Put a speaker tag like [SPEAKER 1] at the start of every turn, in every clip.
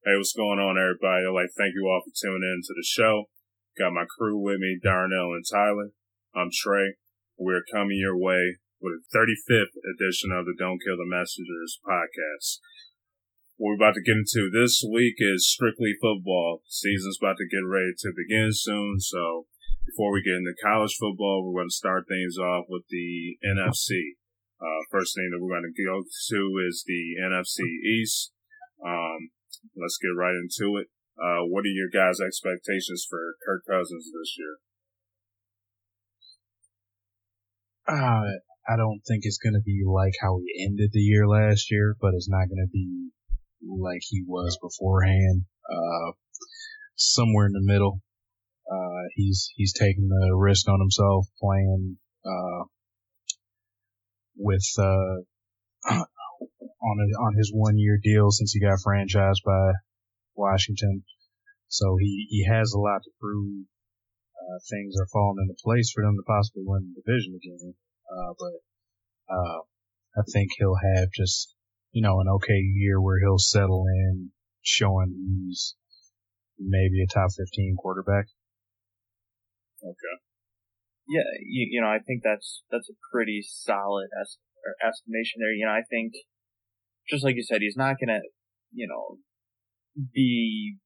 [SPEAKER 1] Hey, what's going on, everybody? I'd like thank you all for tuning in to the show. Got my crew with me, Darnell and Tyler. I'm Trey. We're coming your way with the 35th edition of the Don't Kill the Messengers podcast. What we're about to get into this week is strictly football. Season's about to get ready to begin soon, so before we get into college football, we're going to start things off with the NFC. Uh, first thing that we're going to go to is the NFC East. Um, let's get right into it. Uh, what are your guys' expectations for Kirk Cousins this year?
[SPEAKER 2] Uh, I don't think it's going to be like how he ended the year last year, but it's not going to be like he was beforehand. Uh, somewhere in the middle. Uh, he's, he's taking the risk on himself playing, uh, with, uh, on a, on his one year deal since he got franchised by Washington. So he, he has a lot to prove. Uh, things are falling into place for them to possibly win the division again. Uh, but, uh, I think he'll have just, you know, an okay year where he'll settle in showing he's maybe a top 15 quarterback.
[SPEAKER 1] Okay.
[SPEAKER 3] Yeah, you, you know, I think that's, that's a pretty solid est- estimation there. You know, I think just like you said, he's not gonna, you know, be,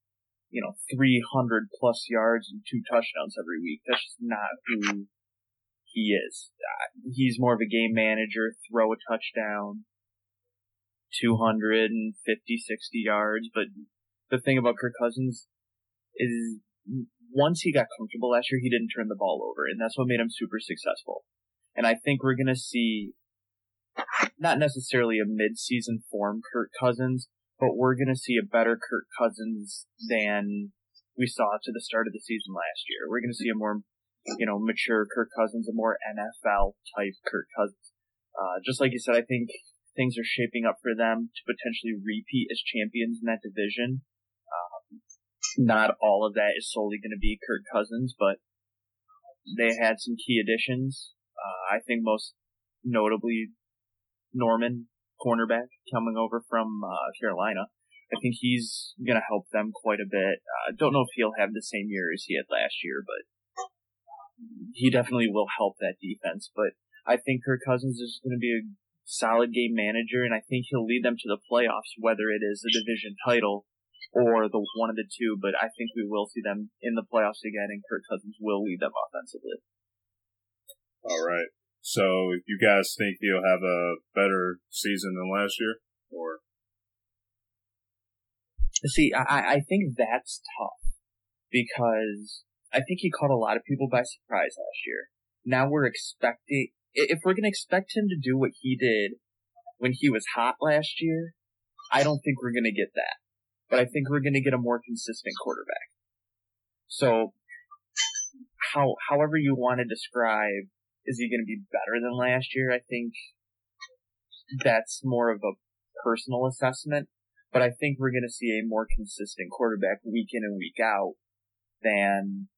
[SPEAKER 3] you know, 300 plus yards and two touchdowns every week. That's just not who he is. He's more of a game manager, throw a touchdown, 250, 60 yards. But the thing about Kirk Cousins is once he got comfortable last year, he didn't turn the ball over, and that's what made him super successful. And I think we're gonna see not necessarily a mid-season form Kirk Cousins, but we're going to see a better Kirk Cousins than we saw to the start of the season last year. We're going to see a more, you know, mature Kirk Cousins, a more NFL type Kirk Cousins. Uh, just like you said, I think things are shaping up for them to potentially repeat as champions in that division. Um, not all of that is solely going to be Kirk Cousins, but they had some key additions. Uh, I think most notably Norman, cornerback, coming over from uh, Carolina. I think he's going to help them quite a bit. I uh, don't know if he'll have the same year as he had last year, but he definitely will help that defense. But I think Kirk Cousins is going to be a solid game manager, and I think he'll lead them to the playoffs, whether it is a division title or the one of the two. But I think we will see them in the playoffs again, and Kirk Cousins will lead them offensively.
[SPEAKER 1] All right. So you guys think he'll have a better season than last year, or?
[SPEAKER 3] See, I, I think that's tough because I think he caught a lot of people by surprise last year. Now we're expecting, if we're going to expect him to do what he did when he was hot last year, I don't think we're going to get that. But I think we're going to get a more consistent quarterback. So, how, however you want to describe is he going to be better than last year? I think that's more of a personal assessment, but I think we're going to see a more consistent quarterback week in and week out than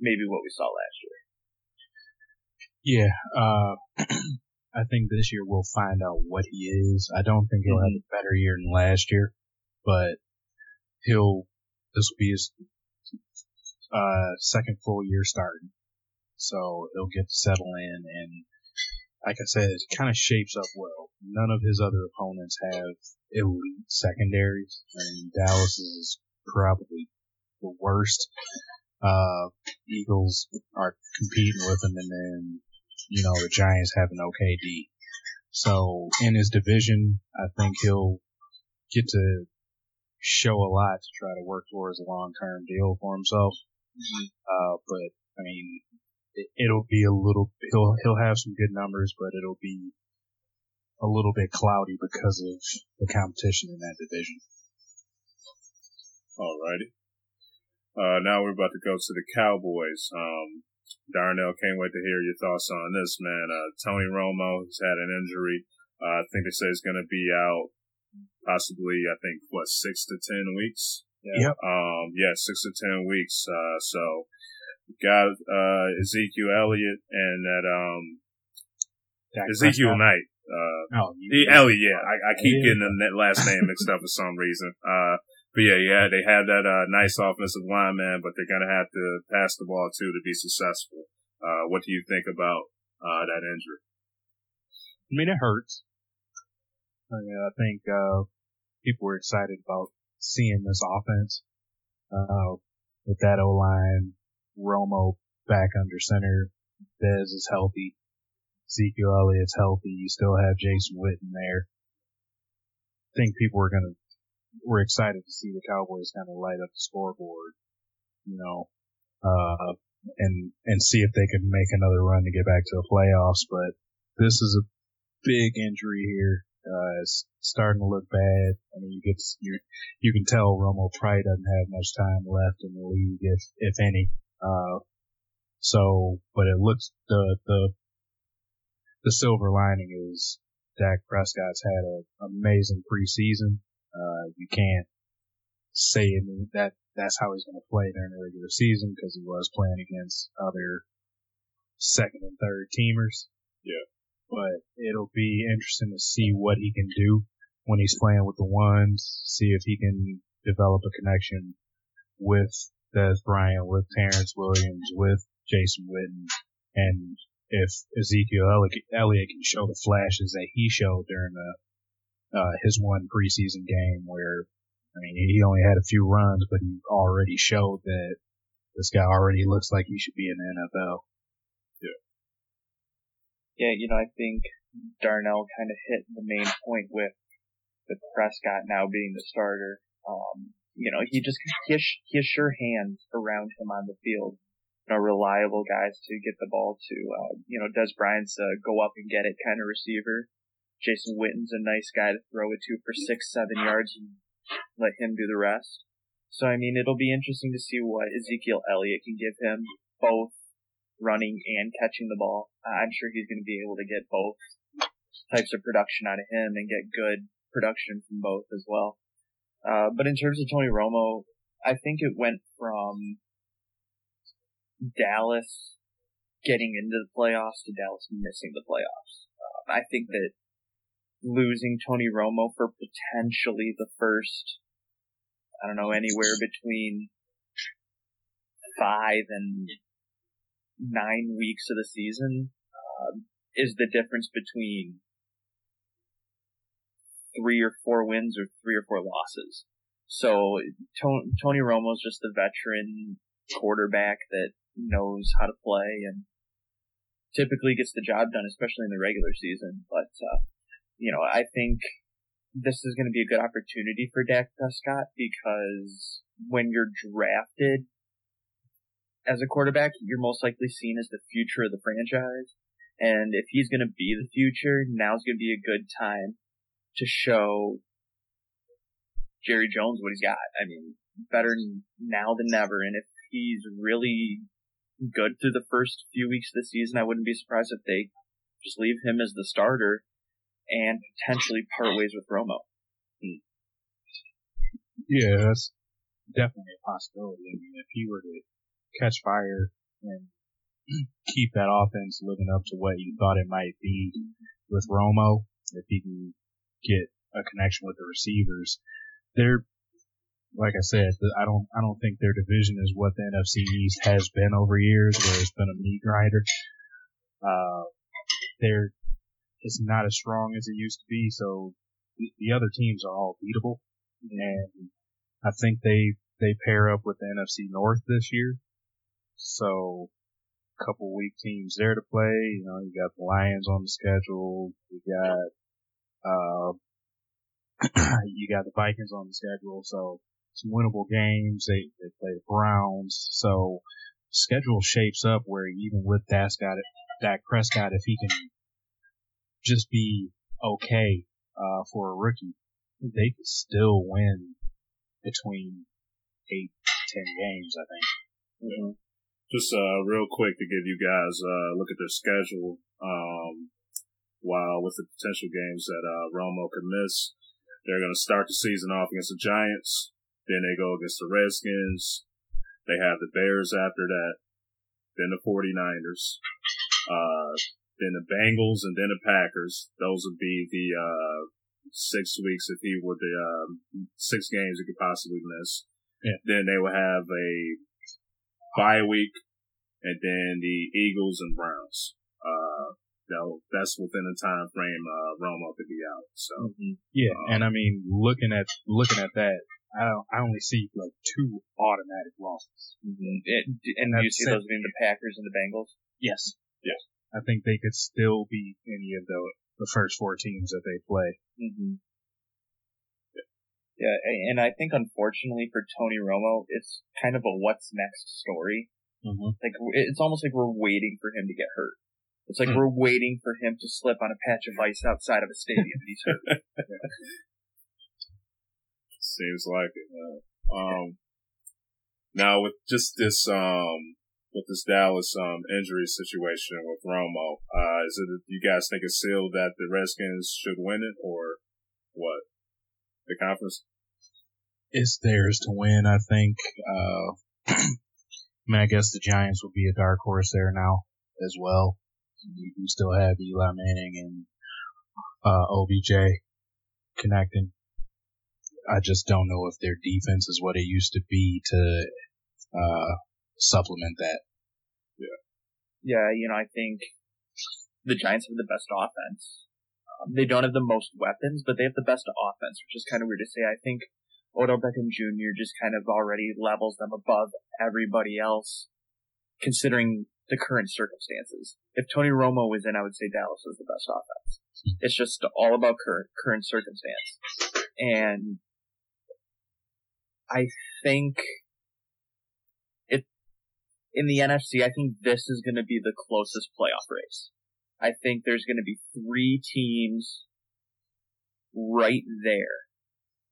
[SPEAKER 3] maybe what we saw last year.
[SPEAKER 2] Yeah, uh, I think this year we'll find out what he is. I don't think he'll mm-hmm. have a better year than last year, but he'll, this will be his, uh, second full year starting so he'll get to settle in and like I said, it kind of shapes up well. None of his other opponents have elite secondaries. I mean, Dallas is probably the worst. Uh, Eagles are competing with him and then, you know, the Giants have an okay D. So in his division, I think he'll get to show a lot to try to work towards a long-term deal for himself. Mm-hmm. Uh, but I mean, it'll be a little, he'll, he'll have some good numbers, but it'll be a little bit cloudy because of the competition in that division.
[SPEAKER 1] Alrighty. Uh, now we're about to go to the Cowboys. Um, Darnell, can't wait to hear your thoughts on this, man. Uh, Tony Romo has had an injury. Uh, I think they say he's going to be out possibly, I think, what, six to ten weeks?
[SPEAKER 2] Yeah. Yep.
[SPEAKER 1] Um, yeah, six to ten weeks. Uh, so got uh, Ezekiel Elliott and that um Dak Ezekiel Prescott. Knight. Uh, oh, Elliott, yeah. I, I keep getting that last name mixed up for some reason. Uh, but yeah, yeah, they had that uh, nice offensive line, man, but they're gonna have to pass the ball too to be successful. Uh, what do you think about uh, that injury?
[SPEAKER 2] I mean, it hurts. I, mean, I think uh, people were excited about seeing this offense uh, with that O line, Romo back under center, Dez is healthy, Ezekiel Elliott's healthy. You still have Jason Witten there. I think people are gonna we're excited to see the Cowboys kind of light up the scoreboard, you know, uh, and, and see if they can make another run to get back to the playoffs. But this is a big injury here. Uh, it's starting to look bad. I mean, you get, you, you can tell Romo probably doesn't have much time left in the league, if, if any. Uh, so, but it looks, the, the, the silver lining is Dak Prescott's had an amazing preseason. Uh, you can't say I mean, that that's how he's going to play during the regular season because he was playing against other second and third teamers.
[SPEAKER 1] Yeah.
[SPEAKER 2] But it'll be interesting to see what he can do when he's playing with the ones, see if he can develop a connection with Dez Bryant, with Terrance Williams, with Jason Witten, and if Ezekiel Elliott can show the flashes that he showed during the uh, his one preseason game where, I mean, he only had a few runs, but he already showed that this guy already looks like he should be in the NFL.
[SPEAKER 3] Yeah. Yeah, you know, I think Darnell kind of hit the main point with the Prescott now being the starter. Um, you know, he just, he has, he has sure hands around him on the field. You know, reliable guys to get the ball to, uh, you know, Dez Bryant's a go up and get it kind of receiver. Jason Witten's a nice guy to throw it to for six, seven yards and let him do the rest. So I mean, it'll be interesting to see what Ezekiel Elliott can give him, both running and catching the ball. I'm sure he's going to be able to get both types of production out of him and get good production from both as well. Uh, but in terms of Tony Romo, I think it went from Dallas getting into the playoffs to Dallas missing the playoffs. Um, I think that losing Tony Romo for potentially the first, I don't know, anywhere between five and nine weeks of the season um, is the difference between three or four wins or three or four losses. So Tony, Tony Romo's just the veteran quarterback that knows how to play and typically gets the job done, especially in the regular season. But uh, you know, I think this is going to be a good opportunity for Dak Prescott because when you're drafted as a quarterback, you're most likely seen as the future of the franchise. And if he's going to be the future, now's going to be a good time to show Jerry Jones what he's got. I mean, better now than never. And if he's really good through the first few weeks of the season, I wouldn't be surprised if they just leave him as the starter and potentially part ways with Romo.
[SPEAKER 2] Yeah, that's definitely a possibility. I mean, if he were to catch fire and keep that offense living up to what you thought it might be with Romo, if he can get a connection with the receivers, they're like I said, I don't I don't think their division is what the NFC East has been over years, where it's been a meat grinder. Uh, they're it's not as strong as it used to be. So the other teams are all beatable, and I think they they pair up with the NFC North this year. So a couple weak teams there to play. You know, you got the Lions on the schedule. You got uh, you got the Vikings on the schedule. So some winnable games. They they play the Browns. So schedule shapes up where even with Dak, Dak Prescott, if he can just be okay uh, for a rookie, they could still win between eight, ten games. I think.
[SPEAKER 1] Mm-hmm. Just uh, real quick to give you guys uh, look at their schedule. Um, while with the potential games that uh, Romo could miss, they're going to start the season off against the Giants. Then they go against the Redskins. They have the Bears after that. Then the 49ers. Uh, then the Bengals, and then the Packers. Those would be the uh, six weeks if he were the um, six games he could possibly miss.
[SPEAKER 2] Yeah.
[SPEAKER 1] Then they would have a bye week, and then the Eagles and Browns. Uh, that that's within the time frame uh, Romo could be out. So
[SPEAKER 2] Yeah,
[SPEAKER 1] Um,
[SPEAKER 2] and I mean, looking at looking at that, I I only see like two automatic losses.
[SPEAKER 3] Mm-hmm. It, and
[SPEAKER 2] That's
[SPEAKER 3] you see those being the Packers and the Bengals?
[SPEAKER 2] Yes.
[SPEAKER 1] Yes.
[SPEAKER 2] I think they could still be any of the the first four teams that they play.
[SPEAKER 3] Mm-hmm. Yeah, a- and I think unfortunately for Tony Romo, it's kind of a what's next story.
[SPEAKER 2] Mm-hmm.
[SPEAKER 3] Like it's almost like we're waiting for him to get hurt. It's like
[SPEAKER 2] Hmm.
[SPEAKER 3] we're waiting for him to slip on a patch of ice outside of a stadium and he's hurt.
[SPEAKER 1] seems like it. Uh, um, now with just this um with this Dallas um injury situation with Romo, uh, is it you guys think it's sealed that the Redskins should win it or what? The conference?
[SPEAKER 2] It's theirs to win, I think. Uh, I mean, I guess the Giants will be a dark horse there now as well. You, you still have Eli Manning and uh, OBJ connecting. I just don't know if their defense is what it used to be to uh, supplement that.
[SPEAKER 3] yeah, Yeah, you know, I think the Giants have the best offense. Um, they don't have the most weapons, but they have the best offense, which is kind of weird to say. I think Odell Beckham Jr. just kind of already levels them above everybody else, considering the current circumstances. If Tony Romo was in, I would say Dallas was the best offense. It's just all about current current circumstance, and I think it in the NFC. I think this is going to be the closest playoff race. I think there's going to be three teams right there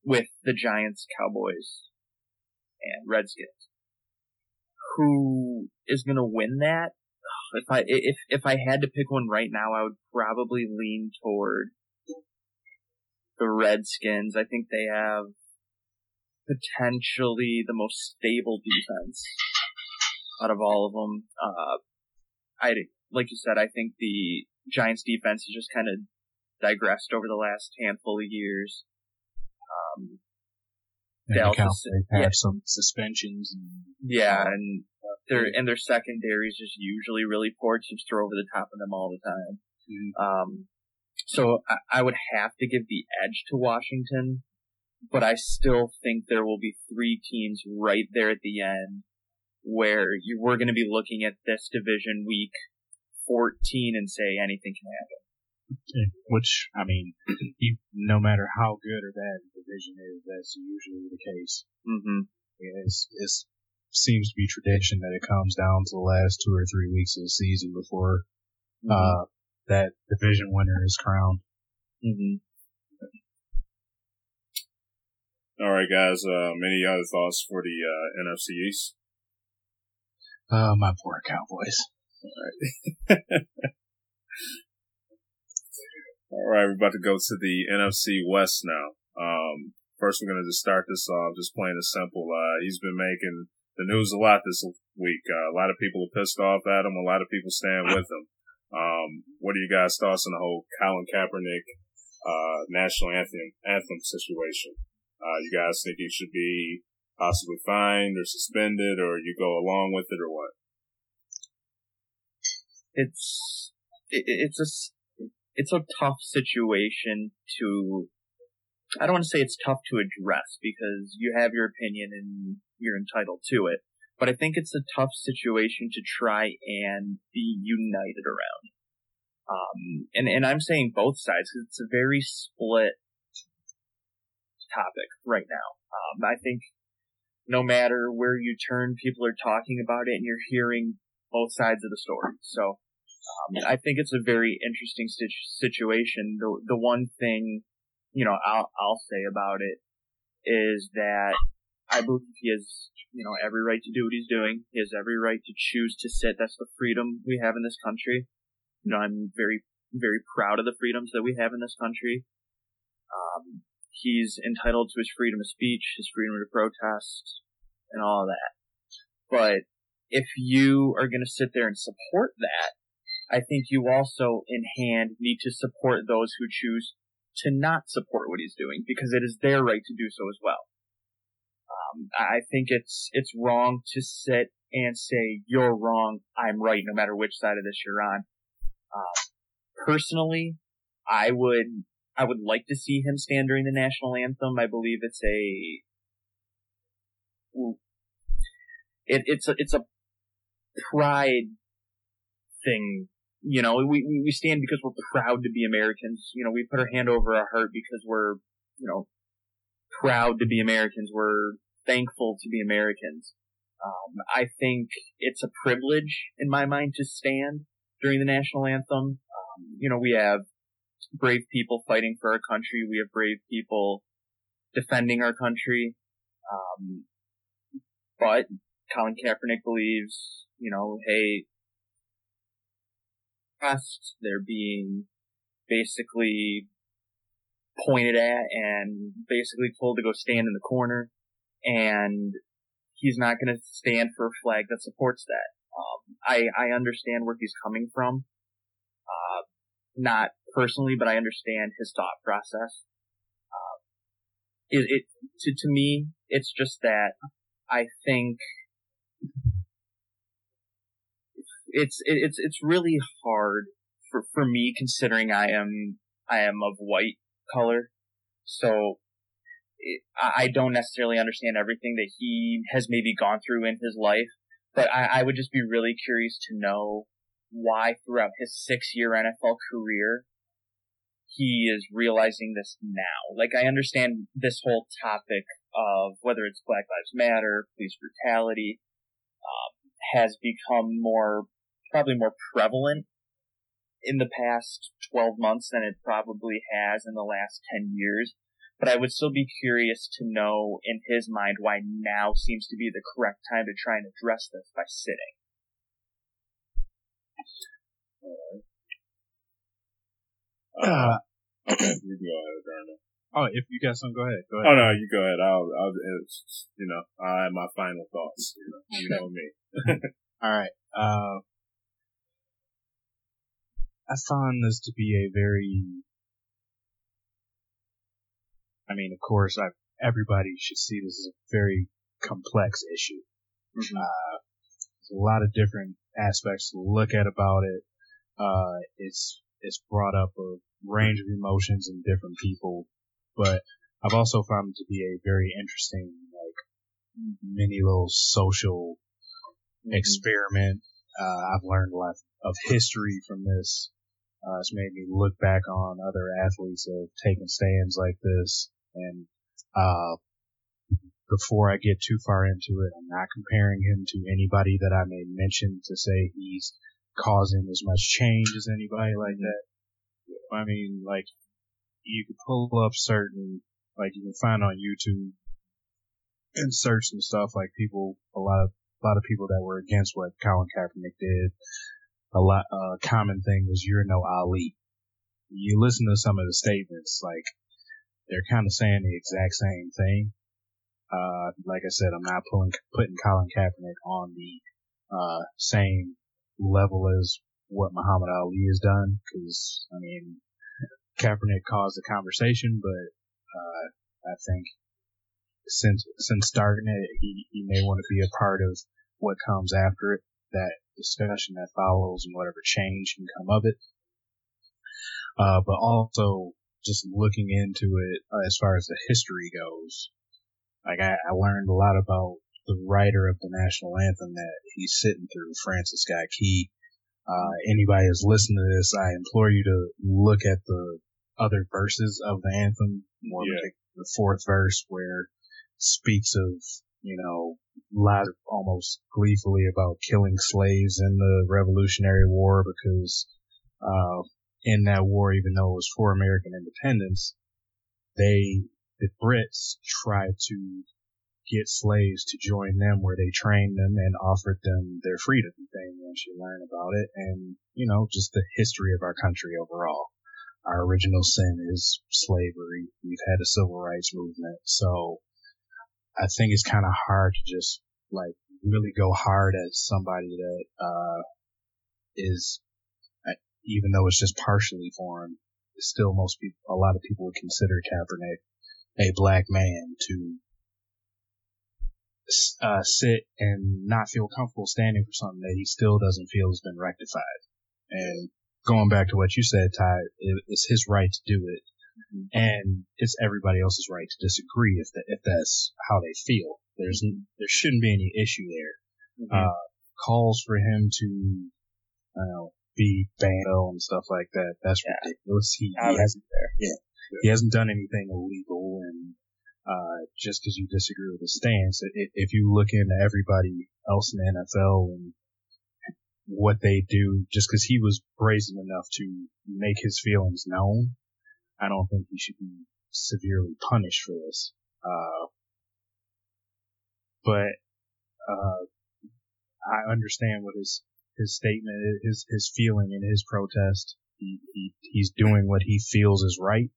[SPEAKER 3] with the Giants, Cowboys, and Redskins. Who is going to win that? If I if if I had to pick one right now, I would probably lean toward the Redskins. I think they have potentially the most stable defense out of all of them. Uh, I like you said, I think the Giants defense has just kind of digressed over the last handful of years. Um, Dallas is-
[SPEAKER 2] Cowboys have
[SPEAKER 3] yeah.
[SPEAKER 2] some suspensions and
[SPEAKER 3] yeah, and their and their secondary is just usually really poor. Teams throw over the top of them all the time.
[SPEAKER 2] Mhm.
[SPEAKER 3] Um, so I, I would have to give the edge to Washington, but I still think there will be three teams right there at the end where you we're going to be looking at this division week 14 and say anything can happen.
[SPEAKER 2] Which, I mean, you, no matter how good or bad the division is, that's usually the case.
[SPEAKER 3] hmm
[SPEAKER 2] It's, it's seems to be tradition that it comes down to the last two or three weeks of the season before uh, that division winner is crowned.
[SPEAKER 3] hmm
[SPEAKER 1] All right, guys. Um, any other thoughts for the uh, NFC East?
[SPEAKER 2] Uh, my poor Cowboys.
[SPEAKER 1] All right, we're about to go to the NFC West now. Um, first, we're going to just start this off just plain and simple. Uh, he's been making the news a lot this week. Uh, a lot of people are pissed off at him. A lot of people stand with him. Um, what are you guys' thoughts on the whole Colin Kaepernick uh, national anthem anthem situation? Uh, you guys think he should be possibly fined or suspended, or you go along with it, or what?
[SPEAKER 3] it's it, it's s- it's a tough situation to I don't want to say it's tough to address because you have your opinion and you're entitled to it, but I think it's a tough situation to try and be united around. Um, and and I'm saying both sides 'cause it's a very split topic right now. Um, I think no matter where you turn, people are talking about it, and you're hearing both sides of the story. So um, I think it's a very interesting situ- situation. The the one thing, you know, I'll I'll say about it is that I believe he has, you know, every right to do what he's doing. He has every right to choose to sit. That's the freedom we have in this country. You know, I'm very very proud of the freedoms that we have in this country. Um, he's entitled to his freedom of speech, his freedom to protest, and all of that. But if you are going to sit there and support that, I think you also in hand need to support those who choose to not support what he's doing because it is their right to do so as well. Um, I think it's it's wrong to sit and say you're wrong, I'm right, no matter which side of this you're on. Uh, personally, I would I would like to see him stand during the national anthem. I believe it's a it, it's a it's a pride thing. You know, we we stand because we're proud to be Americans. You know, we put our hand over our heart because we're you know proud to be Americans. We're thankful to be Americans. Um, I think it's a privilege in my mind to stand during the national anthem. Um, you know, we have brave people fighting for our country. We have brave people defending our country. Um, but Colin Kaepernick believes, you know, hey, pressed, they're being basically pointed at and basically told to go stand in the corner and he's not going to stand for a flag that supports that. Um, I, I understand where he's coming from. Uh, not personally, but I understand his thought process. Uh, it, it, to, to me, it's just that I think it's, it's, it's really hard for, for me considering I am, I am of white color. So I don't necessarily understand everything that he has maybe gone through in his life, but I, I would just be really curious to know why throughout his six year NFL career, he is realizing this now. Like I understand this whole topic of whether it's Black Lives Matter, police brutality, um, has become more, probably more prevalent in the past 12 months than it probably has in the last 10 years but I would still be curious to know in his mind why now seems to be the correct time to try and address this by sitting.
[SPEAKER 2] Uh, you go ahead, Oh, if you got some, go ahead. Go ahead.
[SPEAKER 1] Oh no, you go ahead. I'll, I'll, you know, I have my final thoughts. You know, you know me.
[SPEAKER 2] All right. Uh, I found this to be a very I mean, of course, I, everybody should see this as a very complex issue. Mm-hmm. Uh, there's a lot of different aspects to look at about it. Uh, it's, it's brought up a range of emotions in different people, but I've also found it to be a very interesting, like, mini little social mm-hmm. experiment. Uh, I've learned a lot of history from this. Uh, it's made me look back on other athletes that have taken stands like this. And, uh, before I get too far into it, I'm not comparing him to anybody that I may mention to say he's causing as much change as anybody like that. I mean, like, you could pull up certain, like you can find on YouTube and search some stuff like people, a lot of, a lot of people that were against what Colin Kaepernick did. A lot, uh, common thing was you're no Ali. You listen to some of the statements, like, they're kind of saying the exact same thing. Uh, like I said, I'm not pulling, putting Colin Kaepernick on the, uh, same level as what Muhammad Ali has done, cause, I mean, Kaepernick caused the conversation, but, uh, I think since, since starting it, he, he may want to be a part of what comes after it, that discussion that follows and whatever change can come of it. Uh, but also just looking into it uh, as far as the history goes, like I, I learned a lot about the writer of the national anthem that he's sitting through, Francis Scott Key. Uh, anybody who's listening to this, I implore you to look at the other verses of the anthem, more yeah. the fourth verse where speaks of, you know, lies almost gleefully about killing slaves in the Revolutionary War because, uh, in that war, even though it was for American independence, they, the Brits tried to get slaves to join them where they trained them and offered them their freedom. They once you learn about it and, you know, just the history of our country overall. Our original sin is slavery. We've had a civil rights movement. So I think it's kind of hard to just like really go hard at somebody that, uh, is even though it's just partially foreign, still most people, a lot of people would consider Kaepernick a black man to uh, sit and not feel comfortable standing for something that he still doesn't feel has been rectified. And going back to what you said, Ty, it, it's his right to do it, mm-hmm. and it's everybody else's right to disagree if that, if that's how they feel. There's there shouldn't be any issue there. Mm-hmm. Uh, calls for him to, I don't know, be banned and stuff like that. That's yeah. ridiculous. He, he hasn't, yeah, yeah, he hasn't done anything illegal, and uh, just because you disagree with his stance, if you look into everybody else in the NFL and what they do, just because he was brazen enough to make his feelings known, I don't think he should be severely punished for this. Uh, but uh, I understand what his his statement, his his feeling in his protest. He, he he's doing what he feels is right.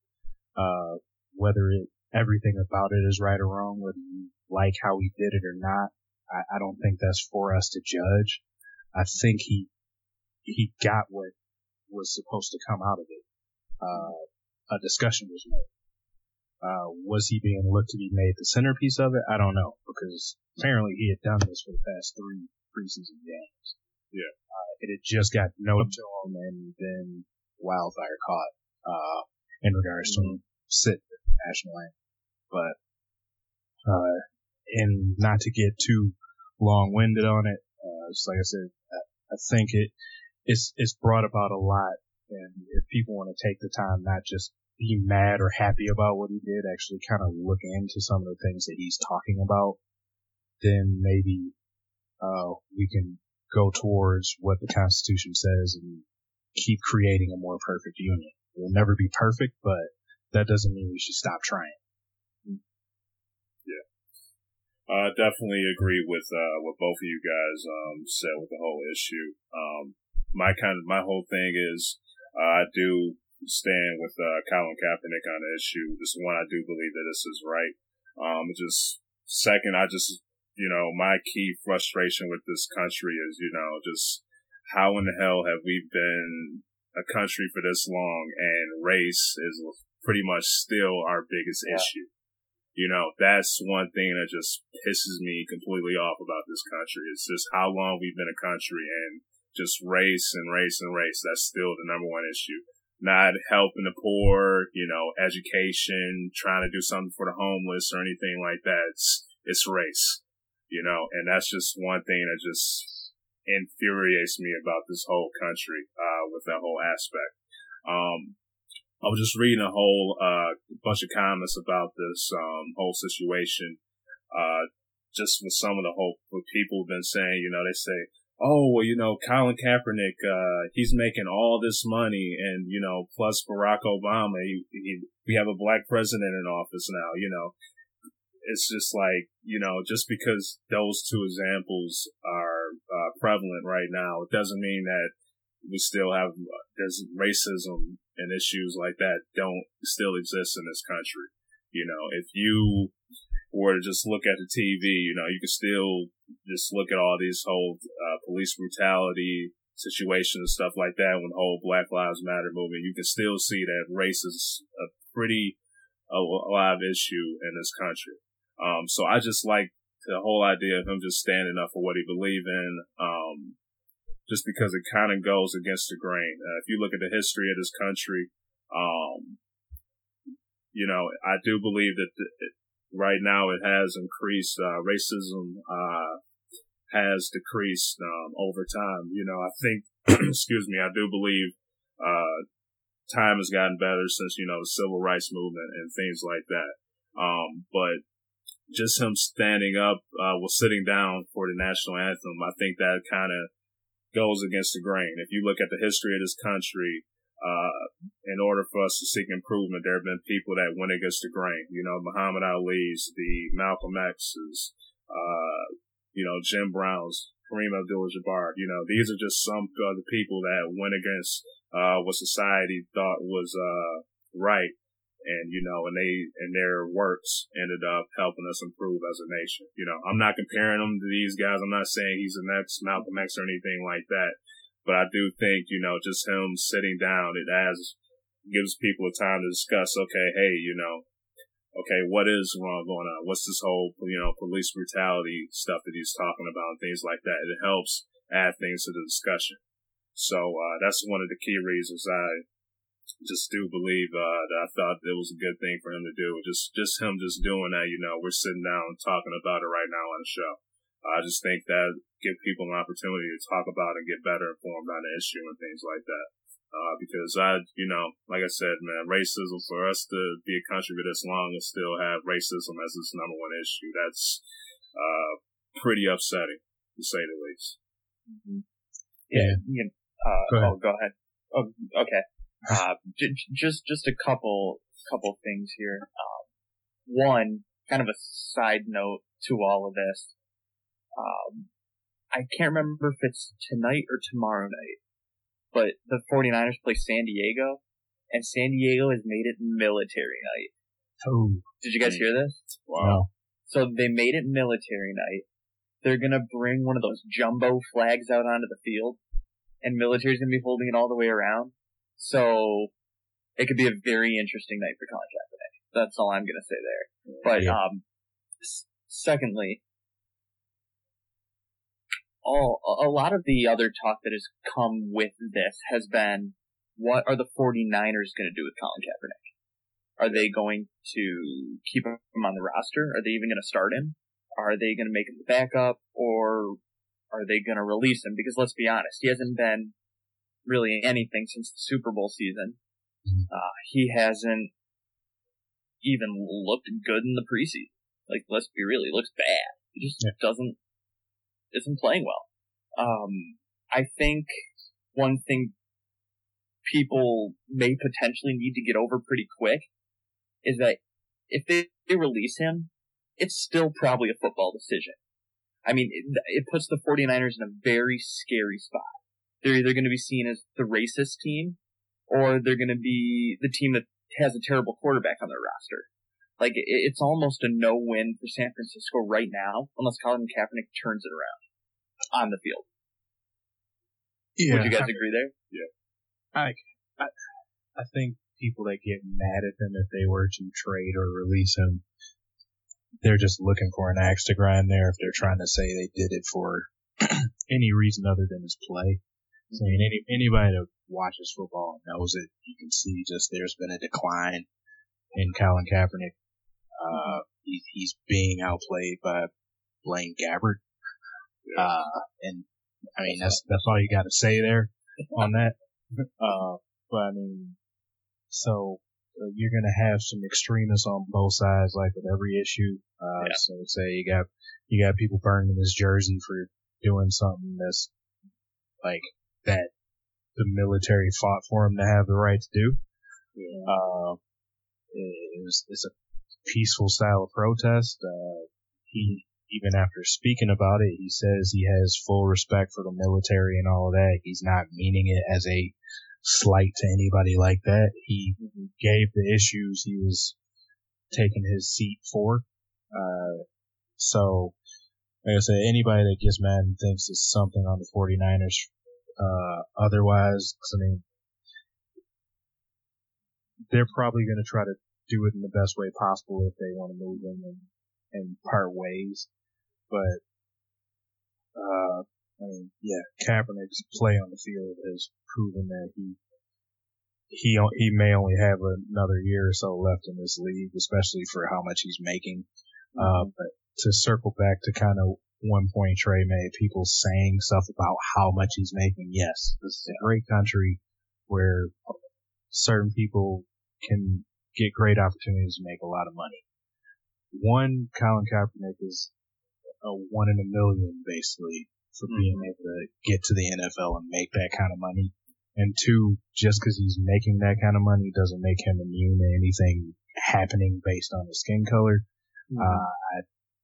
[SPEAKER 2] Uh, whether it everything about it is right or wrong, whether you like how he did it or not, I, I don't think that's for us to judge. I think he he got what was supposed to come out of it. Uh, a discussion was made. Uh, was he being looked to be made the centerpiece of it? I don't know because apparently he had done this for the past three preseason games.
[SPEAKER 1] Yeah.
[SPEAKER 2] Uh, it had just got noted to him and then wildfire caught, uh, in regards mm-hmm. to him sit national anthem. But, uh, and not to get too long winded on it, uh, just like I said, I, I think it, it's, it's brought about a lot. And if people want to take the time, not just be mad or happy about what he did, actually kind of look into some of the things that he's talking about, then maybe, uh, we can go towards what the Constitution says and keep creating a more perfect union. It will never be perfect, but that doesn't mean we should stop trying.
[SPEAKER 1] Yeah. I definitely agree with, uh, what both of you guys, um, said with the whole issue. Um, my kind of, my whole thing is, uh, I do stand with uh, Colin Kaepernick on the issue. This one, I do believe that this is right. Um, just second, I just you know my key frustration with this country is you know just how in the hell have we been a country for this long and race is pretty much still our biggest yeah. issue. You know, that's one thing that just pisses me completely off about this country. It's just how long we've been a country and just race and race and race. That's still the number one issue not helping the poor, you know, education, trying to do something for the homeless or anything like that. It's, it's race, you know, and that's just one thing that just infuriates me about this whole country, uh, with that whole aspect. Um, I was just reading a whole, uh, bunch of comments about this, um, whole situation, uh, just with some of the whole, what people have been saying, you know, they say, oh, well, you know, Colin Kaepernick, uh, he's making all this money and, you know, plus Barack Obama, he, he, we have a black president in office now, you know. It's just like, you know, just because those two examples are uh, prevalent right now, it doesn't mean that we still have, there's racism and issues like that don't still exist in this country. You know, if you were to just look at the TV, you know, you can still just look at all these whole uh, police brutality situations and stuff like that. When the whole Black Lives Matter movement, you can still see that race is a pretty alive issue in this country. Um, so I just like the whole idea of him just standing up for what he believes in. Um, just because it kind of goes against the grain. Uh, if you look at the history of this country, um, you know, I do believe that the, right now it has increased. Uh, racism uh, has decreased um, over time. You know, I think, excuse me, I do believe uh, time has gotten better since you know the civil rights movement and things like that. Um, but just him standing up, uh, while sitting down for the national anthem, I think that kind of goes against the grain. If you look at the history of this country, uh, in order for us to seek improvement, there have been people that went against the grain. You know, Muhammad Ali's, the Malcolm X's, uh, you know, Jim Brown's, Kareem Abdul-Jabbar. You know, these are just some of the people that went against uh, what society thought was uh, right, and you know, and they and their works ended up helping us improve as a nation. You know, I'm not comparing them to these guys. I'm not saying he's the next Malcolm X or anything like that. But I do think, you know, just him sitting down, it has gives people a time to discuss. Okay, hey, you know, okay, what is wrong going on? What's this whole you know police brutality stuff that he's talking about and things like that? It helps add things to the discussion. So uh, that's one of the key reasons I just do believe uh, that I thought it was a good thing for him to do. Just just him just doing that, you know, we're sitting down talking about it right now on the show. I just think that give people an opportunity to talk about and get better informed on the issue and things like that. Uh, because I, you know, like I said, man, racism for us to be a country for this long and still have racism as its number one issue, that's, uh, pretty upsetting to say the least.
[SPEAKER 3] Mm-hmm. Yeah. yeah. Uh, go oh, go ahead. Oh, okay. Uh, j- just, just a couple, couple things here. Um, one, kind of a side note to all of this. Um, I can't remember if it's tonight or tomorrow night, but the 49ers play San Diego, and San Diego has made it military night.
[SPEAKER 2] Oh.
[SPEAKER 3] Did you guys hear this?
[SPEAKER 2] Wow.
[SPEAKER 3] So they made it military night. They're gonna bring one of those jumbo flags out onto the field, and military's gonna be holding it all the way around. So it could be a very interesting night for Colin Kaepernick. That's all I'm gonna say there. But yeah. um, secondly, all a lot of the other talk that has come with this has been, what are the 49ers going to do with Colin Kaepernick? Are they going to keep him on the roster? Are they even going to start him? Are they going to make him the backup, or are they going to release him? Because let's be honest, he hasn't been really anything since the Super Bowl season. Mm-hmm. Uh, he hasn't even looked good in the preseason. Like, let's be real, he looks bad. He just yeah. doesn't isn't playing well. Um, I think one thing people may potentially need to get over pretty quick is that if they, they release him, it's still probably a football decision. I mean, it, it puts the 49ers in a very scary spot. They're either going to be seen as the racist team or they're going to be the team that has a terrible quarterback on their roster. Like, it's almost a no-win for San Francisco right now, unless Colin Kaepernick turns it around on the field. Yeah. Would you guys agree there?
[SPEAKER 1] Yeah.
[SPEAKER 2] I, I, I think people that get mad at them if they were to trade or release him, they're just looking for an axe to grind there if they're trying to say they did it for any reason other than his play. I mean, any, anybody that watches football knows it. You can see just there's been a decline in Colin Kaepernick uh, he, he's being outplayed by Blaine Gabbert. Uh, and I mean, that's, that's all you got to say there on that. Uh, but I mean, so uh, you're going to have some extremists on both sides, like with every issue. Uh, yeah. so say you got, you got people burning his jersey for doing something that's like that the military fought for him to have the right to do. Yeah. Uh, it was, it's a peaceful style of protest. Uh, he, even after speaking about it, he says he has full respect for the military and all of that. He's not meaning it as a slight to anybody like that. He gave the issues he was taking his seat for. Uh, so, like I said, anybody that gets mad and thinks it's something on the 49ers, uh, otherwise, I mean, they're probably going to try to do it in the best way possible if they want to move him and, and part ways. But, uh, I mean, yeah, Kaepernick's play on the field has proven that he, he, he may only have another year or so left in this league, especially for how much he's making. Uh, mm-hmm. Uh, but to circle back to kind of one point Trey made, people saying stuff about how much he's making. Yes, this is a great country where certain people can get great opportunities to make a lot of money. One, Colin Kaepernick is a one in a million basically for mm-hmm. being able to get to the NFL and make that kind of money. And two, just because he's making that kind of money doesn't make him immune to anything happening based on his skin color. Mm-hmm. Uh, I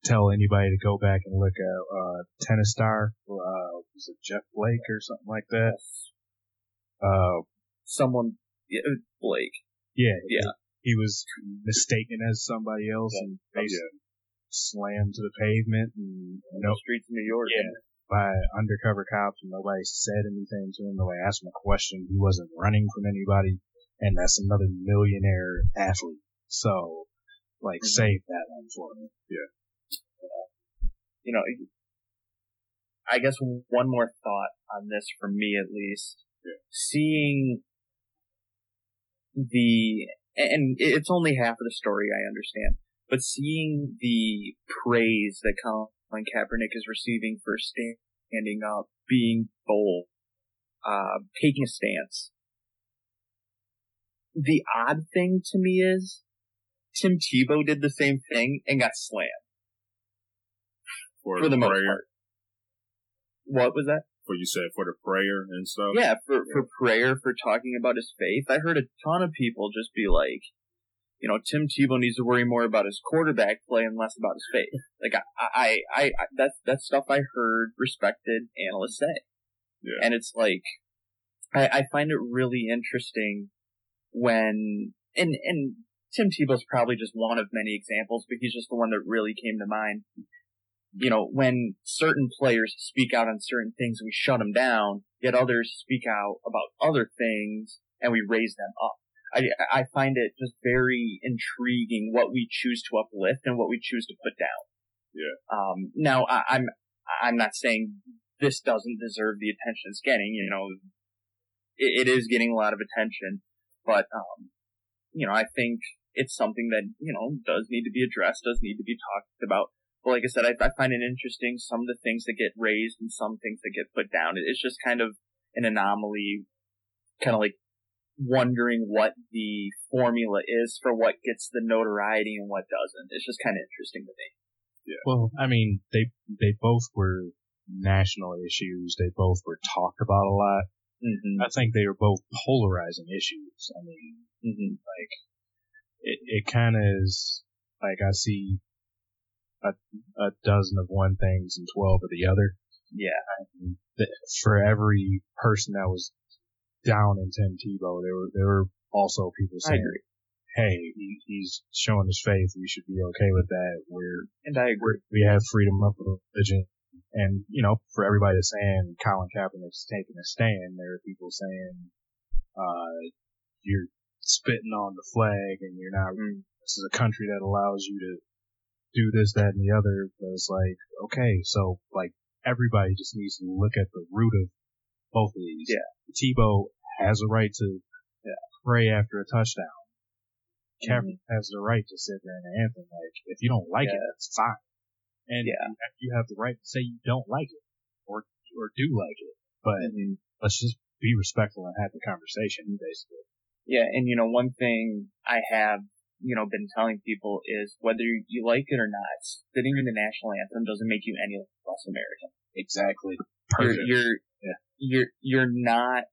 [SPEAKER 2] tell anybody to go back and look at uh, tennis star. Uh, was it Jeff Blake or something like that? Uh,
[SPEAKER 3] someone Blake.
[SPEAKER 2] Yeah, yeah he was mistaken as somebody else yeah. and basically yeah. slammed to the pavement and
[SPEAKER 3] know, streets of New York.
[SPEAKER 2] Yeah. By undercover cops and nobody said anything to him. Nobody asked him a question. He wasn't running from anybody. and that's another millionaire athlete. So, like, mm-hmm. save that one for me.
[SPEAKER 1] Yeah.
[SPEAKER 3] You know, I guess one more thought on this for me at least.
[SPEAKER 1] Yeah.
[SPEAKER 3] Seeing the, and it's only half of the story, I understand, but seeing the praise that Colin Kaepernick is receiving for standing up, being bold, uh, taking a stance. The odd thing to me is Tim Tebow did the same thing and got slammed. For, for the prayer. most part. What was that?
[SPEAKER 1] What you said for the prayer and stuff?
[SPEAKER 3] Yeah, for, for prayer, for talking about his faith. I heard a ton of people just be like, you know, Tim Tebow needs to worry more about his quarterback play and less about his faith. Like I, I, I, I that's that's stuff I heard respected analysts say,
[SPEAKER 1] yeah.
[SPEAKER 3] and it's like, I, I find it really interesting when and and Tim Tebow's probably just one of many examples, but he's just the one that really came to mind. You know, when certain players speak out on certain things, we shut them down, yet others speak out about other things and we raise them up. I, I find it just very intriguing what we choose to uplift and what we choose to put down.
[SPEAKER 1] Yeah.
[SPEAKER 3] Um, now I, I'm, I'm not saying this doesn't deserve the attention it's getting, you know, it, it is getting a lot of attention, but, um, you know, I think it's something that, you know, does need to be addressed, does need to be talked about. But like I said, I, I find it interesting, some of the things that get raised and some things that get put down. It's just kind of an anomaly, kind of like wondering what the formula is for what gets the notoriety and what doesn't. It's just kind of interesting to me.
[SPEAKER 2] Yeah. Well, I mean, they they both were national issues. They both were talked about a lot.
[SPEAKER 3] Mm-hmm.
[SPEAKER 2] I think they were both polarizing issues. I mean,
[SPEAKER 3] mm-hmm.
[SPEAKER 2] like it it kind of is like I see a a dozen of one things and twelve of the other.
[SPEAKER 3] Yeah.
[SPEAKER 2] for every person that was down in Tim Tebow. There were there were also people saying, "Hey, he, he's showing his faith. We should be okay with that. We're
[SPEAKER 3] and I agree.
[SPEAKER 2] We have freedom of religion." And you know, for everybody that's saying Colin Kaepernick's taking a stand, there are people saying, uh, "You're spitting on the flag, and you're not. Mm. This is a country that allows you to do this, that, and the other." But it's like, okay, so like everybody just needs to look at the root of both of these.
[SPEAKER 3] Yeah.
[SPEAKER 2] Tebow has a right to
[SPEAKER 3] yeah.
[SPEAKER 2] pray after a touchdown. Kaepernick mm-hmm. has the right to sit there and anthem. Like, if you don't like yeah. it, that's fine. And
[SPEAKER 3] yeah.
[SPEAKER 2] you have the right to say you don't like it or, or do like it. But mm-hmm. let's just be respectful and have the conversation, basically.
[SPEAKER 3] Yeah. And, you know, one thing I have, you know, been telling people is whether you like it or not, sitting in the national anthem doesn't make you any less American.
[SPEAKER 2] Exactly.
[SPEAKER 3] Perfect. You're, you're, yeah. you're, you're not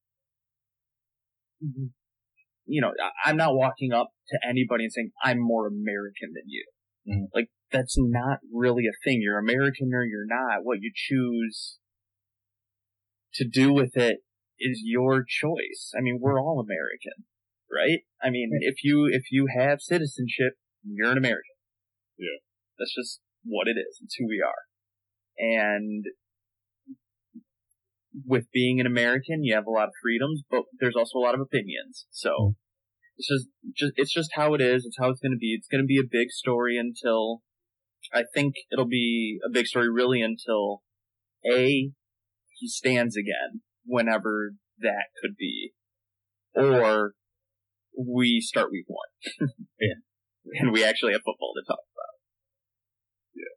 [SPEAKER 3] you know, I'm not walking up to anybody and saying, I'm more American than you.
[SPEAKER 2] Mm-hmm.
[SPEAKER 3] Like, that's not really a thing. You're American or you're not. What you choose to do with it is your choice. I mean, we're all American, right? I mean, if you, if you have citizenship, you're an American.
[SPEAKER 1] Yeah.
[SPEAKER 3] That's just what it is. It's who we are. And with being an American, you have a lot of freedoms, but there's also a lot of opinions. So it's just, just it's just how it is. It's how it's going to be. It's going to be a big story until I think it'll be a big story really until a he stands again, whenever that could be, or we start week one.
[SPEAKER 2] yeah.
[SPEAKER 3] And we actually have football to talk about.
[SPEAKER 1] Yeah.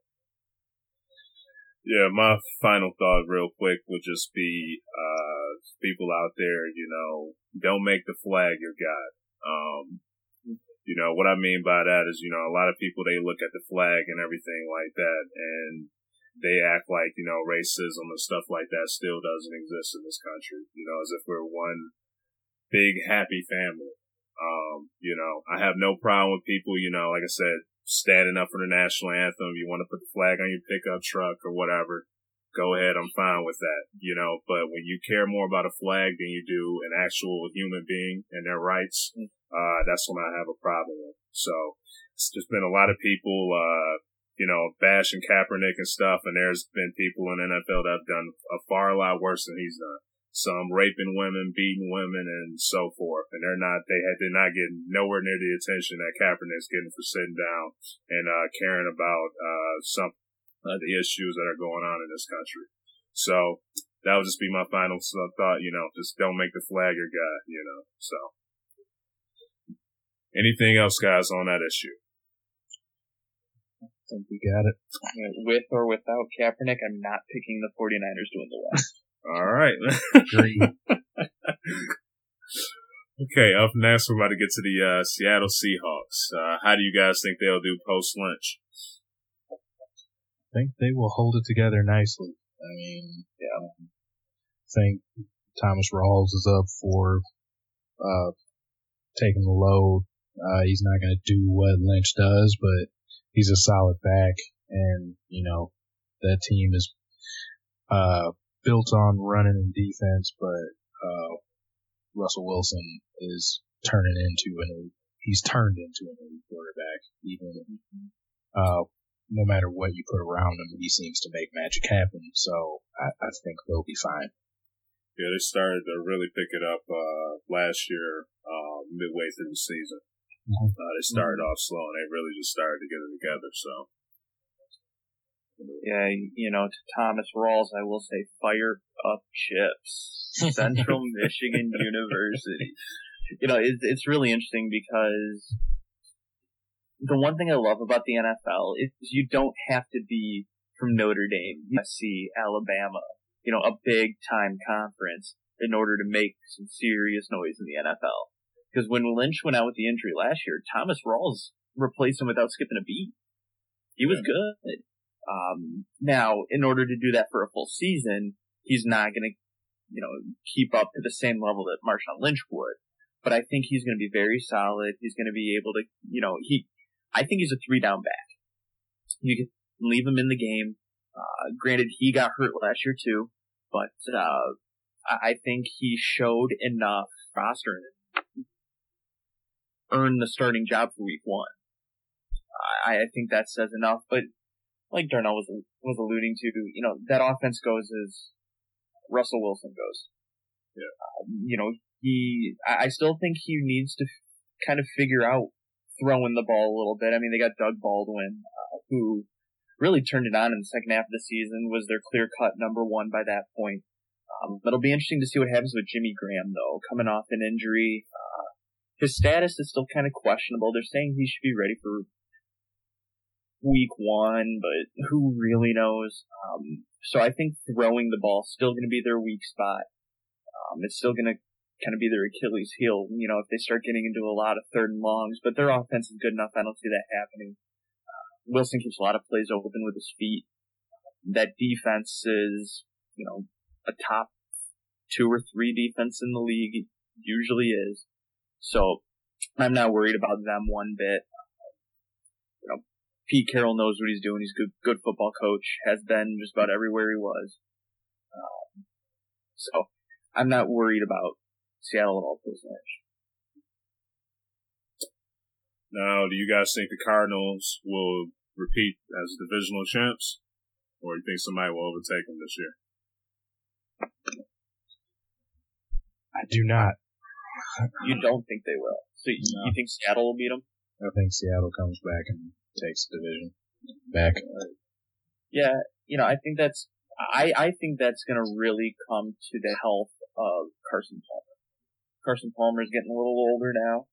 [SPEAKER 1] Yeah, my final thought real quick would just be, uh, people out there, you know, don't make the flag your God. Um, you know, what I mean by that is, you know, a lot of people, they look at the flag and everything like that and they act like, you know, racism and stuff like that still doesn't exist in this country, you know, as if we're one big happy family. Um, you know, I have no problem with people, you know, like I said, standing up for the national anthem, you want to put the flag on your pickup truck or whatever, go ahead. I'm fine with that, you know, but when you care more about a flag than you do an actual human being and their rights, uh, that's when I have a problem with. So it's just been a lot of people, uh, you know, bashing Kaepernick and stuff. And there's been people in NFL that have done a far lot worse than he's done. Some raping women, beating women, and so forth. And they're not, they had, they're not getting nowhere near the attention that Kaepernick's getting for sitting down and, uh, caring about, uh, some of the issues that are going on in this country. So that would just be my final thought, you know, just don't make the flag your guy, you know, so. Anything else, guys, on that issue?
[SPEAKER 2] I think we got it.
[SPEAKER 3] With or without Kaepernick, I'm not picking the 49ers to win the West.
[SPEAKER 1] All right. okay, up next, we're about to get to the uh, Seattle Seahawks. Uh, how do you guys think they'll do post Lynch?
[SPEAKER 2] I think they will hold it together nicely. I mean, yeah. I think Thomas Rawls is up for uh, taking the load. Uh, he's not going to do what Lynch does, but he's a solid back, and you know that team is uh, built on running and defense, but uh, Russell Wilson is turning into an he's turned into an elite quarterback. Even uh, no matter what you put around him, he seems to make magic happen. So I, I think they'll be fine.
[SPEAKER 1] Yeah, they started to really pick it up uh, last year, uh, midway through the season. Mm-hmm. Uh, they started mm-hmm. off slow and they really just started to get it together. So
[SPEAKER 3] yeah, you know, to Thomas Rawls, I will say fire up chips. Central Michigan University. You know, it's, it's really interesting because the one thing I love about the NFL is you don't have to be from Notre Dame, USC, Alabama, you know, a big time conference in order to make some serious noise in the NFL. Because when Lynch went out with the injury last year, Thomas Rawls replaced him without skipping a beat. He was good. Um, now, in order to do that for a full season, he's not going to, you know, keep up to the same level that Marshawn Lynch would. But I think he's going to be very solid. He's going to be able to, you know, he, I think he's a three down back. You can leave him in the game. Uh, granted, he got hurt last year too, but, uh, I think he showed enough roster earn the starting job for week one. I, I think that says enough, but like Darnell was was alluding to, you know, that offense goes as Russell Wilson goes.
[SPEAKER 1] Yeah.
[SPEAKER 3] Um, you know, he, I, I still think he needs to f- kind of figure out throwing the ball a little bit. I mean, they got Doug Baldwin, uh, who really turned it on in the second half of the season, was their clear cut number one by that point. Um, it'll be interesting to see what happens with Jimmy Graham though, coming off an injury. Uh, his status is still kind of questionable. They're saying he should be ready for week one, but who really knows? Um, so I think throwing the ball still going to be their weak spot. Um, it's still going to kind of be their Achilles heel, you know, if they start getting into a lot of third and longs, but their offense is good enough. I don't see that happening. Uh, Wilson keeps a lot of plays open with his feet. That defense is, you know, a top two or three defense in the league. Usually is. So I'm not worried about them one bit. You Pete Carroll knows what he's doing. He's a good, good football coach. Has been just about everywhere he was. Um, so I'm not worried about Seattle at all post match.
[SPEAKER 1] Now, do you guys think the Cardinals will repeat as divisional champs, or do you think somebody will overtake them this year?
[SPEAKER 2] I do not.
[SPEAKER 3] You don't think they will? So you, no. you think Seattle will beat them?
[SPEAKER 2] I think Seattle comes back and takes the division back.
[SPEAKER 3] Yeah, you know, I think that's I I think that's to really come to the health of Carson Palmer. Carson Palmer is getting a little older now.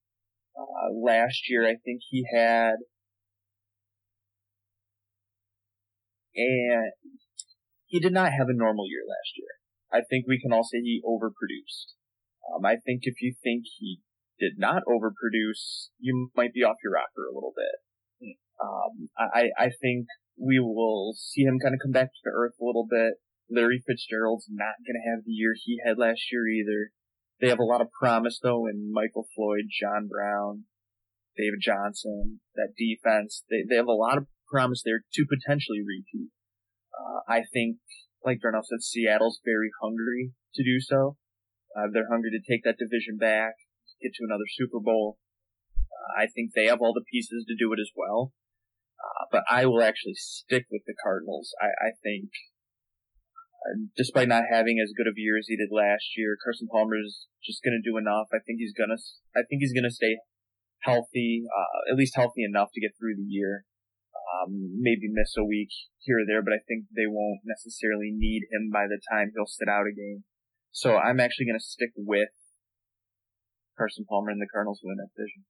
[SPEAKER 3] Uh, last year, I think he had, and he did not have a normal year last year. I think we can all say he overproduced. Um, I think if you think he did not overproduce, you might be off your rocker a little bit. Um, I, I think we will see him kind of come back to earth a little bit. Larry Fitzgerald's not going to have the year he had last year either. They have a lot of promise though in Michael Floyd, John Brown, David Johnson, that defense. They, they have a lot of promise there to potentially repeat. Uh, I think, like Darnell said, Seattle's very hungry to do so. Uh, they're hungry to take that division back, get to another Super Bowl. Uh, I think they have all the pieces to do it as well. Uh, but I will actually stick with the Cardinals. I, I think Uh, despite not having as good of a year as he did last year, Carson Palmer is just going to do enough. I think he's gonna. I think he's to stay healthy, uh, at least healthy enough to get through the year. Um, maybe miss a week here or there, but I think they won't necessarily need him by the time he'll sit out a game. So I'm actually going to stick with Carson Palmer and the Cardinals win that division.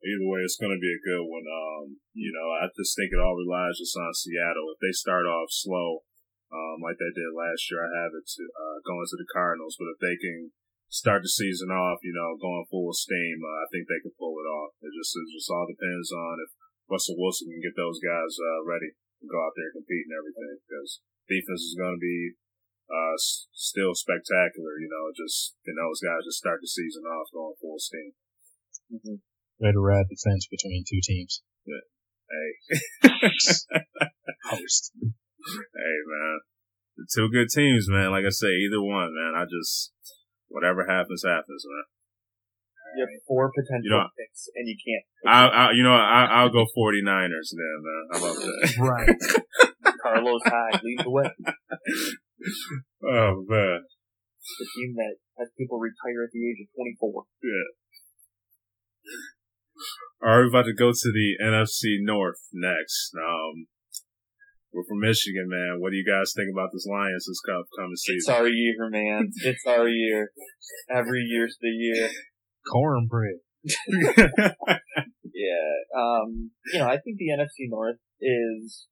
[SPEAKER 1] Either way, it's going to be a good one. Um, you know, I just think it all relies just on Seattle. If they start off slow, um, like they did last year, I have it to, uh, going to the Cardinals. But if they can start the season off, you know, going full steam, uh, I think they can pull it off. It just, it just all depends on if Russell Wilson can get those guys, uh, ready to go out there and compete and everything because defense is going to be uh, still spectacular. You know, just you know, those guys just start the season off going full steam.
[SPEAKER 2] Mm-hmm. Way to ride the fence between two teams.
[SPEAKER 1] Yeah. Hey.
[SPEAKER 2] Host.
[SPEAKER 1] Hey man, the two good teams, man. Like I say, either one, man. I just whatever happens, happens, man.
[SPEAKER 3] You have four potential you know, picks, and you can't.
[SPEAKER 1] I, I, you know, I, I'll go 49ers then, man. How about that?
[SPEAKER 2] right.
[SPEAKER 3] Carlos Hyde lead the way.
[SPEAKER 1] Oh man.
[SPEAKER 3] The team that has people retire at the age of 24.
[SPEAKER 1] Yeah. All right, we're about to go to the NFC North next. Um, we're from Michigan, man. What do you guys think about this Lions this coming season?
[SPEAKER 3] It's our year, man. It's our year. Every year's the year.
[SPEAKER 2] Cornbread.
[SPEAKER 3] yeah. Um, you know, I think the NFC North is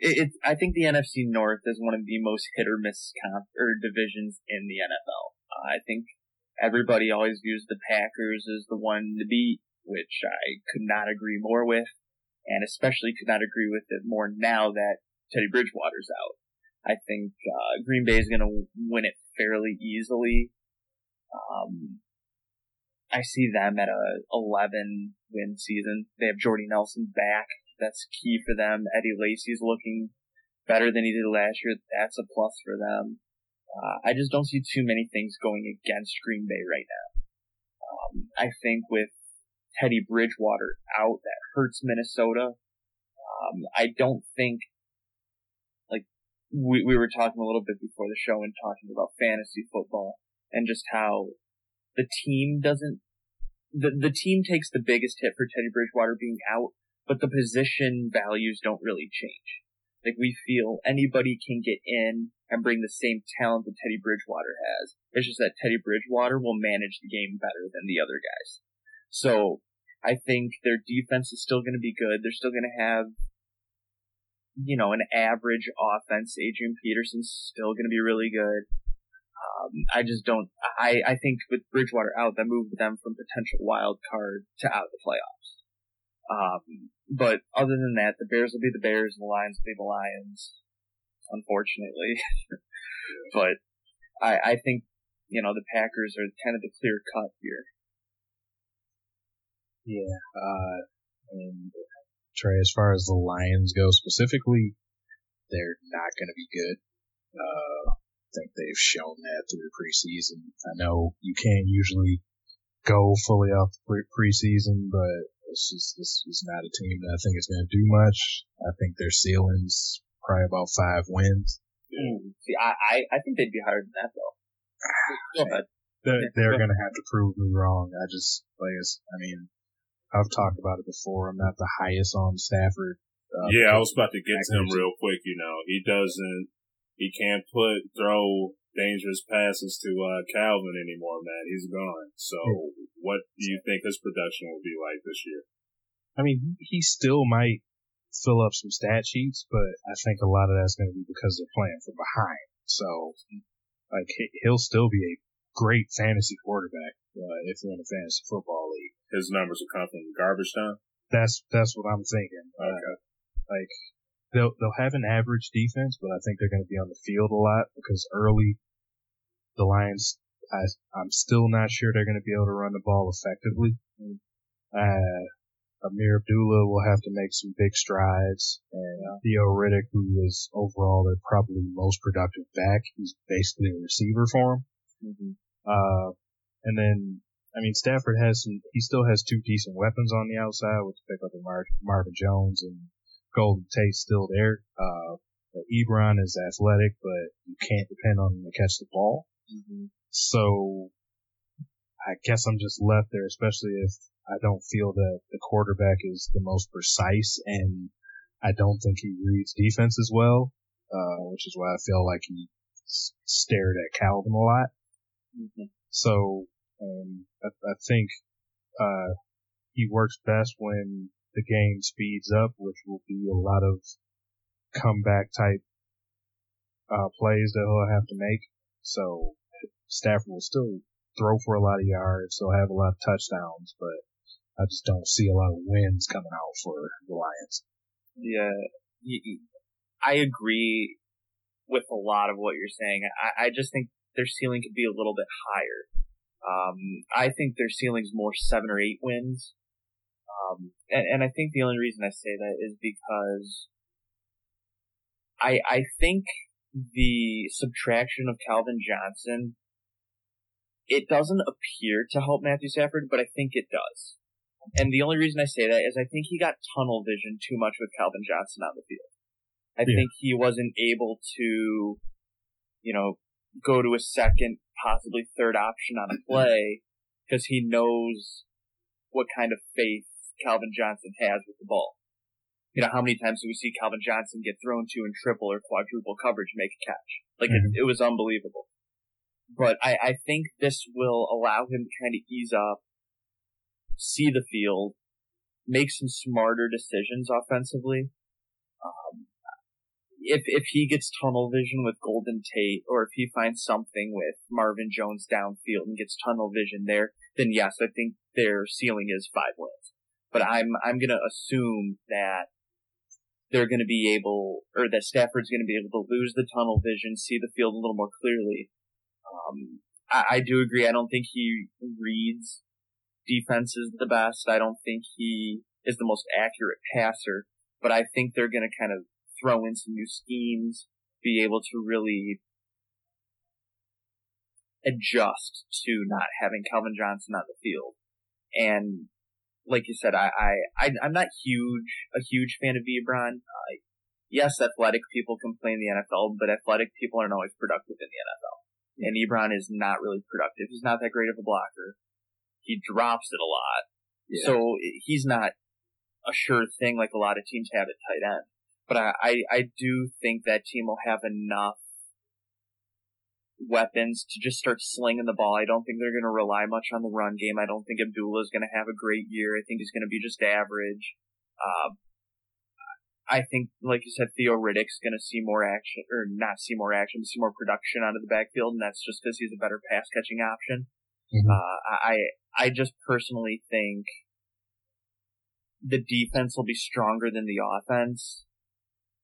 [SPEAKER 3] it, I think the NFC North is one of the most hit or miss comp, or divisions in the NFL. Uh, I think everybody always views the Packers as the one to beat, which I could not agree more with, and especially could not agree with it more now that Teddy Bridgewater's out. I think uh, Green Bay is going to win it fairly easily. Um, I see them at a 11 win season. They have Jordy Nelson back that's key for them. Eddie Lacy's looking better than he did last year. That's a plus for them. Uh, I just don't see too many things going against Green Bay right now. Um, I think with Teddy Bridgewater out, that hurts Minnesota. Um, I don't think, like, we, we were talking a little bit before the show and talking about fantasy football and just how the team doesn't, the, the team takes the biggest hit for Teddy Bridgewater being out, but the position values don't really change. Like we feel anybody can get in and bring the same talent that Teddy Bridgewater has. It's just that Teddy Bridgewater will manage the game better than the other guys. So I think their defense is still going to be good. They're still going to have, you know, an average offense. Adrian Peterson's still going to be really good. Um, I just don't. I I think with Bridgewater out, that moved them from potential wild card to out of the playoffs. Um, but other than that, the Bears will be the Bears and the Lions will be the Lions, unfortunately. but I, I think, you know, the Packers are kind of the clear cut here.
[SPEAKER 2] Yeah, uh, and Trey, as far as the Lions go specifically, they're not going to be good. Uh, I think they've shown that through the preseason. I know you can't usually go fully off pre- preseason, but it's just this is not a team that I think is going to do much. I think their ceiling's probably about five wins.
[SPEAKER 3] Mm. See, I, I, I think they'd be higher than that though.
[SPEAKER 2] Go ahead. They're, they're going to have to prove me wrong. I just, like, I mean, I've talked about it before. I'm not the highest on Stafford.
[SPEAKER 1] Uh, yeah, I was about to get to him real quick. You know, he doesn't, he can't put, throw dangerous passes to, uh, Calvin anymore, man. He's gone. So what do you think his production will be like this year?
[SPEAKER 2] I mean, he still might fill up some stat sheets, but I think a lot of that's going to be because they're playing from behind. So, like, he'll still be a great fantasy quarterback uh, if you're in a fantasy football league.
[SPEAKER 1] His numbers will come from garbage time.
[SPEAKER 2] That's that's what I'm thinking.
[SPEAKER 1] Uh, okay. Uh,
[SPEAKER 2] like they'll they'll have an average defense, but I think they're going to be on the field a lot because early the Lions I, I'm still not sure they're going to be able to run the ball effectively. Uh, Ameer Abdullah will have to make some big strides, and uh, Theo Riddick, who is overall their probably most productive back, he's basically a receiver for him. Mm-hmm. Uh, and then, I mean, Stafford has some, he still has two decent weapons on the outside with the pick up of Mar- Marvin Jones and Golden Tate's still there. Uh, Ebron is athletic, but you can't depend on him to catch the ball. Mm-hmm. So I guess I'm just left there, especially if I don't feel that the quarterback is the most precise and I don't think he reads defense as well, uh, which is why I feel like he s- stared at Calvin a lot. Mm-hmm. So, um, I, I think, uh, he works best when the game speeds up, which will be a lot of comeback type, uh, plays that he'll have to make. So Stafford will still throw for a lot of yards. They'll have a lot of touchdowns, but I just don't see a lot of wins coming out for the Lions.
[SPEAKER 3] Yeah, I agree with a lot of what you're saying. I, I just think their ceiling could be a little bit higher. Um, I think their ceiling's more seven or eight wins. Um, and, and I think the only reason I say that is because I, I think the subtraction of Calvin Johnson it doesn't appear to help Matthew Stafford, but I think it does. And the only reason I say that is I think he got tunnel vision too much with Calvin Johnson on the field. I yeah. think he wasn't able to, you know, go to a second, possibly third option on a play because he knows what kind of faith Calvin Johnson has with the ball. You know, how many times do we see Calvin Johnson get thrown to in triple or quadruple coverage and make a catch? Like, mm-hmm. it, it was unbelievable but I, I think this will allow him to kind of ease up, see the field, make some smarter decisions offensively. Um, if if he gets tunnel vision with Golden Tate, or if he finds something with Marvin Jones downfield and gets tunnel vision there, then yes, I think their ceiling is five wins. But I'm I'm gonna assume that they're gonna be able, or that Stafford's gonna be able to lose the tunnel vision, see the field a little more clearly, um, I, I do agree. I don't think he reads defenses the best. I don't think he is the most accurate passer, but I think they're to kind of throw in some new schemes, be able to really adjust to not having Calvin Johnson on the field. And like you said, I, I, I am not huge, a huge fan of Ebron. Uh, yes, athletic people complain in the NFL, but athletic people aren't always productive in the NFL and Ebron is not really productive. He's not that great of a blocker. He drops it a lot. Yeah. So he's not a sure thing like a lot of teams have at tight end. But I, I, I do think that team will have enough weapons to just start slinging the ball. I don't think they're going to rely much on the run game. I don't think Abdullah is going to have a great year. I think he's going to be just average. Uh, I think, like you said, Theo Riddick's going to see more action, or not see more action, see more production out of the backfield, and that's just because he's a better pass catching option. Mm-hmm. Uh, I I just personally think the defense will be stronger than the offense,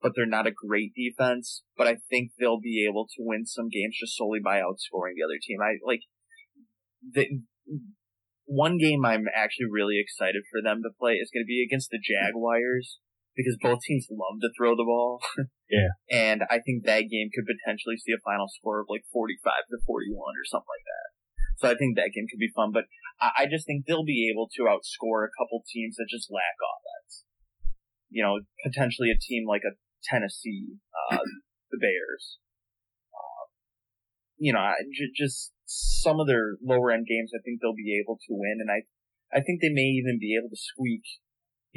[SPEAKER 3] but they're not a great defense. But I think they'll be able to win some games just solely by outscoring the other team. I like the one game I'm actually really excited for them to play is going to be against the Jaguars because both teams love to throw the ball.
[SPEAKER 2] yeah.
[SPEAKER 3] And I think that game could potentially see a final score of like 45 to 41 or something like that. So I think that game could be fun, but I, I just think they'll be able to outscore a couple teams that just lack offense. You know, potentially a team like a Tennessee, uh, the Bears. Uh, you know, j- just some of their lower end games, I think they'll be able to win, and I, I think they may even be able to squeak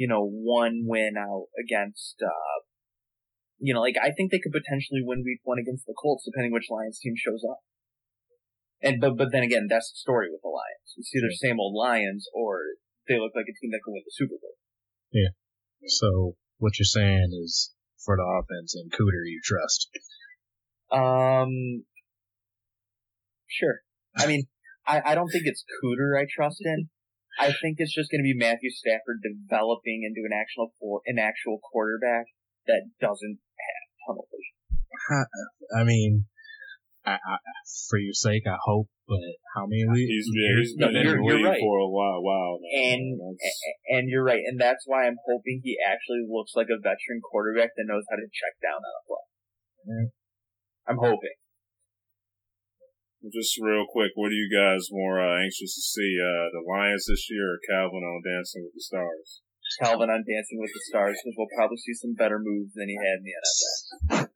[SPEAKER 3] you know, one win out against, uh, you know, like I think they could potentially win week one against the Colts, depending which Lions team shows up. And but but then again, that's the story with the Lions. It's either same old Lions or they look like a team that can win the Super Bowl.
[SPEAKER 2] Yeah. So what you're saying is for the offense and Cooter you trust.
[SPEAKER 3] Um. Sure. I mean, I I don't think it's Cooter I trust in. I think it's just going to be Matthew Stafford developing into an actual an actual quarterback that doesn't have vision.
[SPEAKER 2] I mean, I, I, for your sake, I hope. But how many weeks?
[SPEAKER 1] He's been, he's been no, in you're, the league right. for a while, while now.
[SPEAKER 3] And and you're right, and that's why I'm hoping he actually looks like a veteran quarterback that knows how to check down on a play. Mm-hmm. I'm hoping.
[SPEAKER 1] Just real quick, what are you guys more uh, anxious to see? Uh, the Lions this year or Calvin on Dancing with the Stars?
[SPEAKER 3] Calvin on Dancing with the Stars because we'll probably see some better moves than he had in the NFL.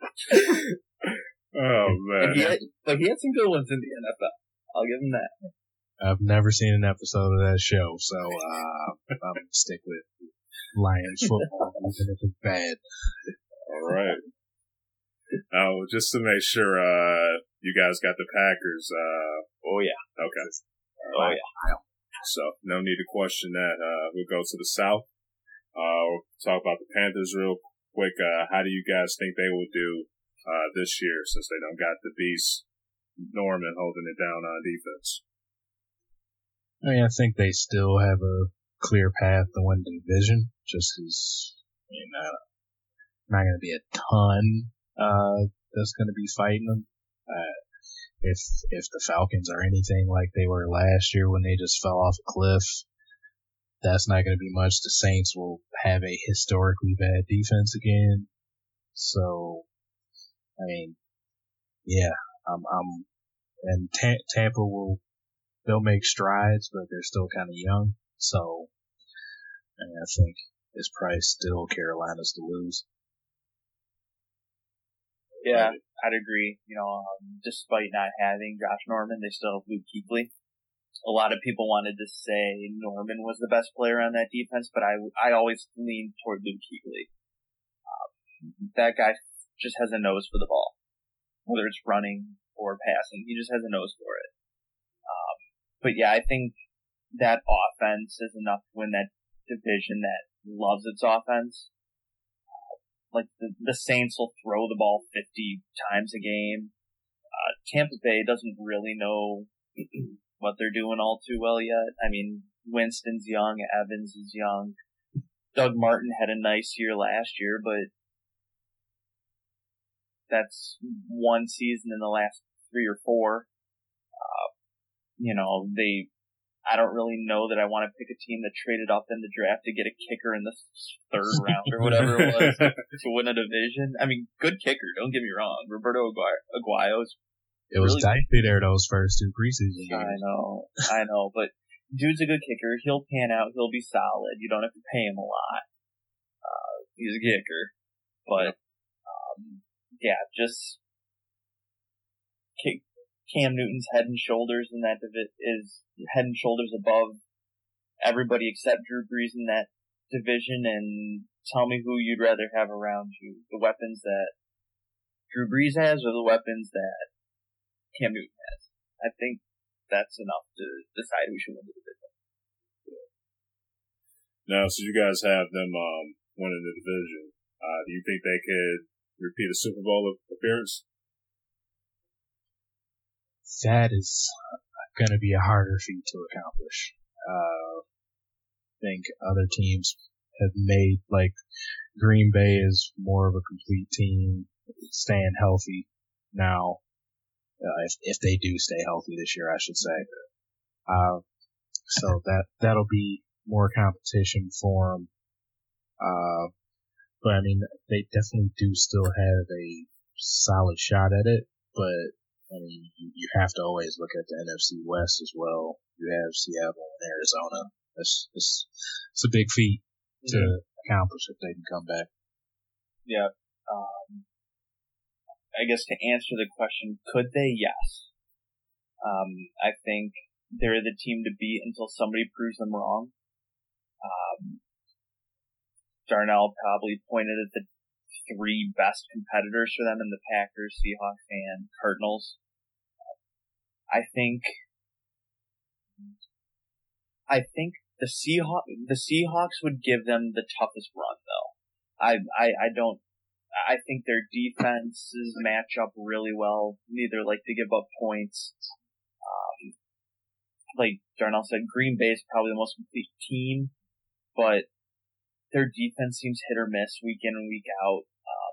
[SPEAKER 1] oh man!
[SPEAKER 3] He, had, but he had some good ones in the NFL. I'll give him that.
[SPEAKER 2] I've never seen an episode of that show, so uh, I'm gonna stick with Lions football, even if it's bad.
[SPEAKER 1] All right. Now, just to make sure, uh, you guys got the Packers. Uh,
[SPEAKER 3] oh yeah.
[SPEAKER 1] Okay.
[SPEAKER 3] Oh yeah.
[SPEAKER 1] So no need to question that. Uh, we'll go to the South. Uh, we'll talk about the Panthers real quick. Uh, how do you guys think they will do, uh, this year since they don't got the beast Norman holding it down on defense?
[SPEAKER 2] I mean, I think they still have a clear path to win the division, just I mean, uh, not going to be a ton, uh, that's going to be fighting them. Uh, if, if the Falcons are anything like they were last year when they just fell off a cliff, that's not going to be much. The Saints will have a historically bad defense again. So, I mean, yeah, I'm, I'm, and T- Tampa will, they'll make strides, but they're still kind of young. So, I mean, I think it's probably still Carolina's to lose.
[SPEAKER 3] Yeah, I'd agree. You know, um, despite not having Josh Norman, they still have Luke Kuechly. A lot of people wanted to say Norman was the best player on that defense, but I, I always leaned toward Luke Kuechly. Um, that guy just has a nose for the ball. Whether it's running or passing, he just has a nose for it. Um, but yeah, I think that offense is enough to win that division that loves its offense like the, the Saints will throw the ball 50 times a game. Uh, Tampa Bay doesn't really know what they're doing all too well yet. I mean, Winston's young, Evans is young. Doug Martin had a nice year last year, but that's one season in the last three or four. Uh, you know, they I don't really know that I want to pick a team that traded up in the draft to get a kicker in the third round or whatever it was to win a division. I mean, good kicker. Don't get me wrong. Roberto Aguayo's.
[SPEAKER 2] It was dicey there those first two preseason games.
[SPEAKER 3] I know, I know, but dude's a good kicker. He'll pan out. He'll be solid. You don't have to pay him a lot. Uh, he's a kicker, but yeah, just Cam Newton's head and shoulders in that divi- is head and shoulders above everybody except Drew Brees in that division. And tell me who you'd rather have around you: the weapons that Drew Brees has, or the weapons that Cam Newton has. I think that's enough to decide who should win the division.
[SPEAKER 1] Now, so you guys have them um, winning the division. Uh, do you think they could repeat a Super Bowl appearance?
[SPEAKER 2] that is going to be a harder feat to accomplish. Uh, I think other teams have made like Green Bay is more of a complete team, staying healthy now. Uh, if if they do stay healthy this year, I should say. Uh, so that that'll be more competition for them. Uh, but I mean, they definitely do still have a solid shot at it, but I mean, you, you have to always look at the NFC West as well. You have Seattle and Arizona. It's, it's, it's a big feat to mm-hmm. accomplish if they can come back.
[SPEAKER 3] Yeah. Um, I guess to answer the question, could they? Yes. Um, I think they're the team to beat until somebody proves them wrong. Um, Darnell probably pointed at the three best competitors for them in the Packers, Seahawks, and Cardinals. I think, I think the Seahawks, the Seahawks would give them the toughest run though. I, I, I don't, I think their defenses match up really well. Neither like to give up points. Um, like Darnell said, Green Bay is probably the most complete team, but their defense seems hit or miss week in and week out. Um,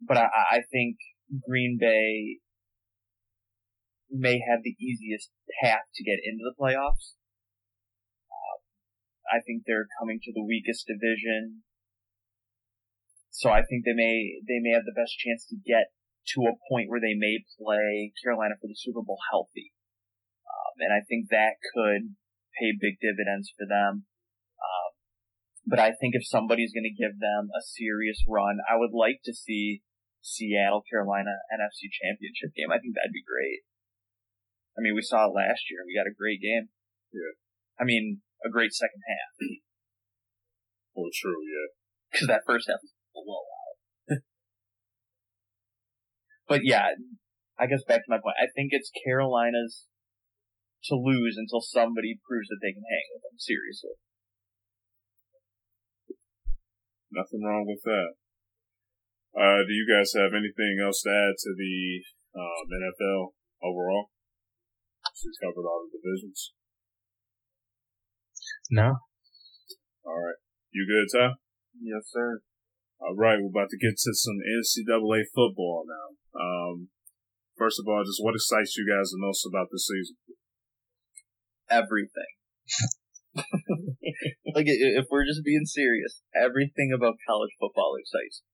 [SPEAKER 3] but I, I think Green Bay may have the easiest path to get into the playoffs. Um, I think they're coming to the weakest division, so I think they may they may have the best chance to get to a point where they may play Carolina for the Super Bowl healthy, um, and I think that could pay big dividends for them. But I think if somebody's going to give them a serious run, I would like to see Seattle Carolina NFC Championship game. I think that'd be great. I mean, we saw it last year. We got a great game.
[SPEAKER 1] Yeah.
[SPEAKER 3] I mean, a great second half.
[SPEAKER 1] Well, true, yeah.
[SPEAKER 3] Because that first half was a blowout. but yeah, I guess back to my point. I think it's Carolina's to lose until somebody proves that they can hang with them. Seriously.
[SPEAKER 1] Nothing wrong with that. Uh, do you guys have anything else to add to the um, NFL overall? She's covered all the divisions.
[SPEAKER 2] No.
[SPEAKER 1] All right. You good, Ty?
[SPEAKER 3] Yes, sir.
[SPEAKER 1] All right. We're about to get to some NCAA football now. Um, first of all, just what excites you guys the most about this season?
[SPEAKER 3] Everything. like, if we're just being serious, everything about college football excites me.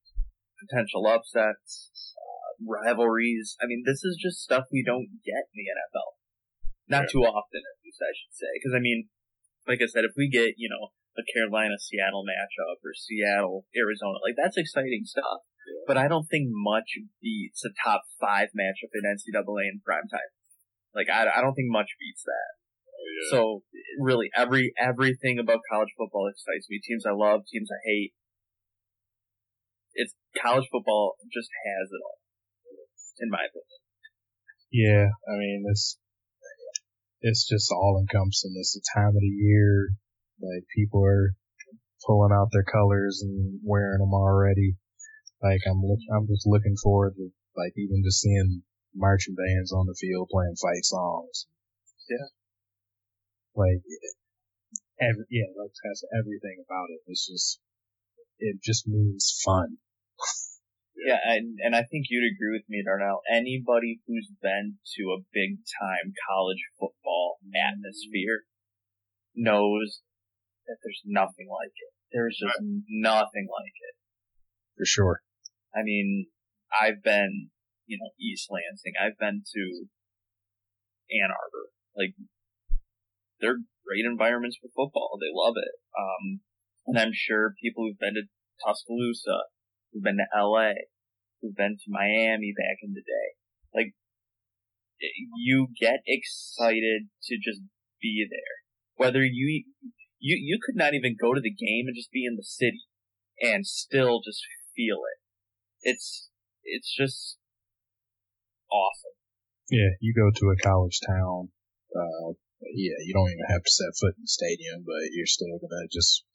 [SPEAKER 3] Potential upsets, uh, rivalries. I mean, this is just stuff we don't get in the NFL. Not too often, at least I should say. Because I mean, like I said, if we get you know a Carolina Seattle matchup or Seattle Arizona, like that's exciting stuff. Yeah. But I don't think much beats a top five matchup in NCAA in prime time. Like I, I don't think much beats that. Yeah. So really, every everything about college football excites me. Teams I love, teams I hate. It's college football just has it all, in my opinion.
[SPEAKER 2] Yeah, I mean it's it's just all encompassing. It's the time of the year. Like people are pulling out their colors and wearing them already. Like I'm look, I'm just looking forward to like even just seeing marching bands on the field playing fight songs.
[SPEAKER 3] Yeah.
[SPEAKER 2] Like, every, yeah, like that's everything about it. It's just, it just means fun.
[SPEAKER 3] Yeah, and, and I think you'd agree with me, Darnell. Anybody who's been to a big time college football mm-hmm. atmosphere knows that there's nothing like it. There's just nothing like it.
[SPEAKER 2] For sure.
[SPEAKER 3] I mean, I've been, you know, East Lansing. I've been to Ann Arbor. Like, they're great environments for football. They love it. Um, and I'm sure people who've been to Tuscaloosa, who've been to LA, who've been to Miami back in the day. Like, you get excited to just be there. Whether you, you, you could not even go to the game and just be in the city and still just feel it. It's, it's just awesome.
[SPEAKER 2] Yeah, you go to a college town, uh, yeah, you don't even have to set foot in the stadium, but you're still gonna just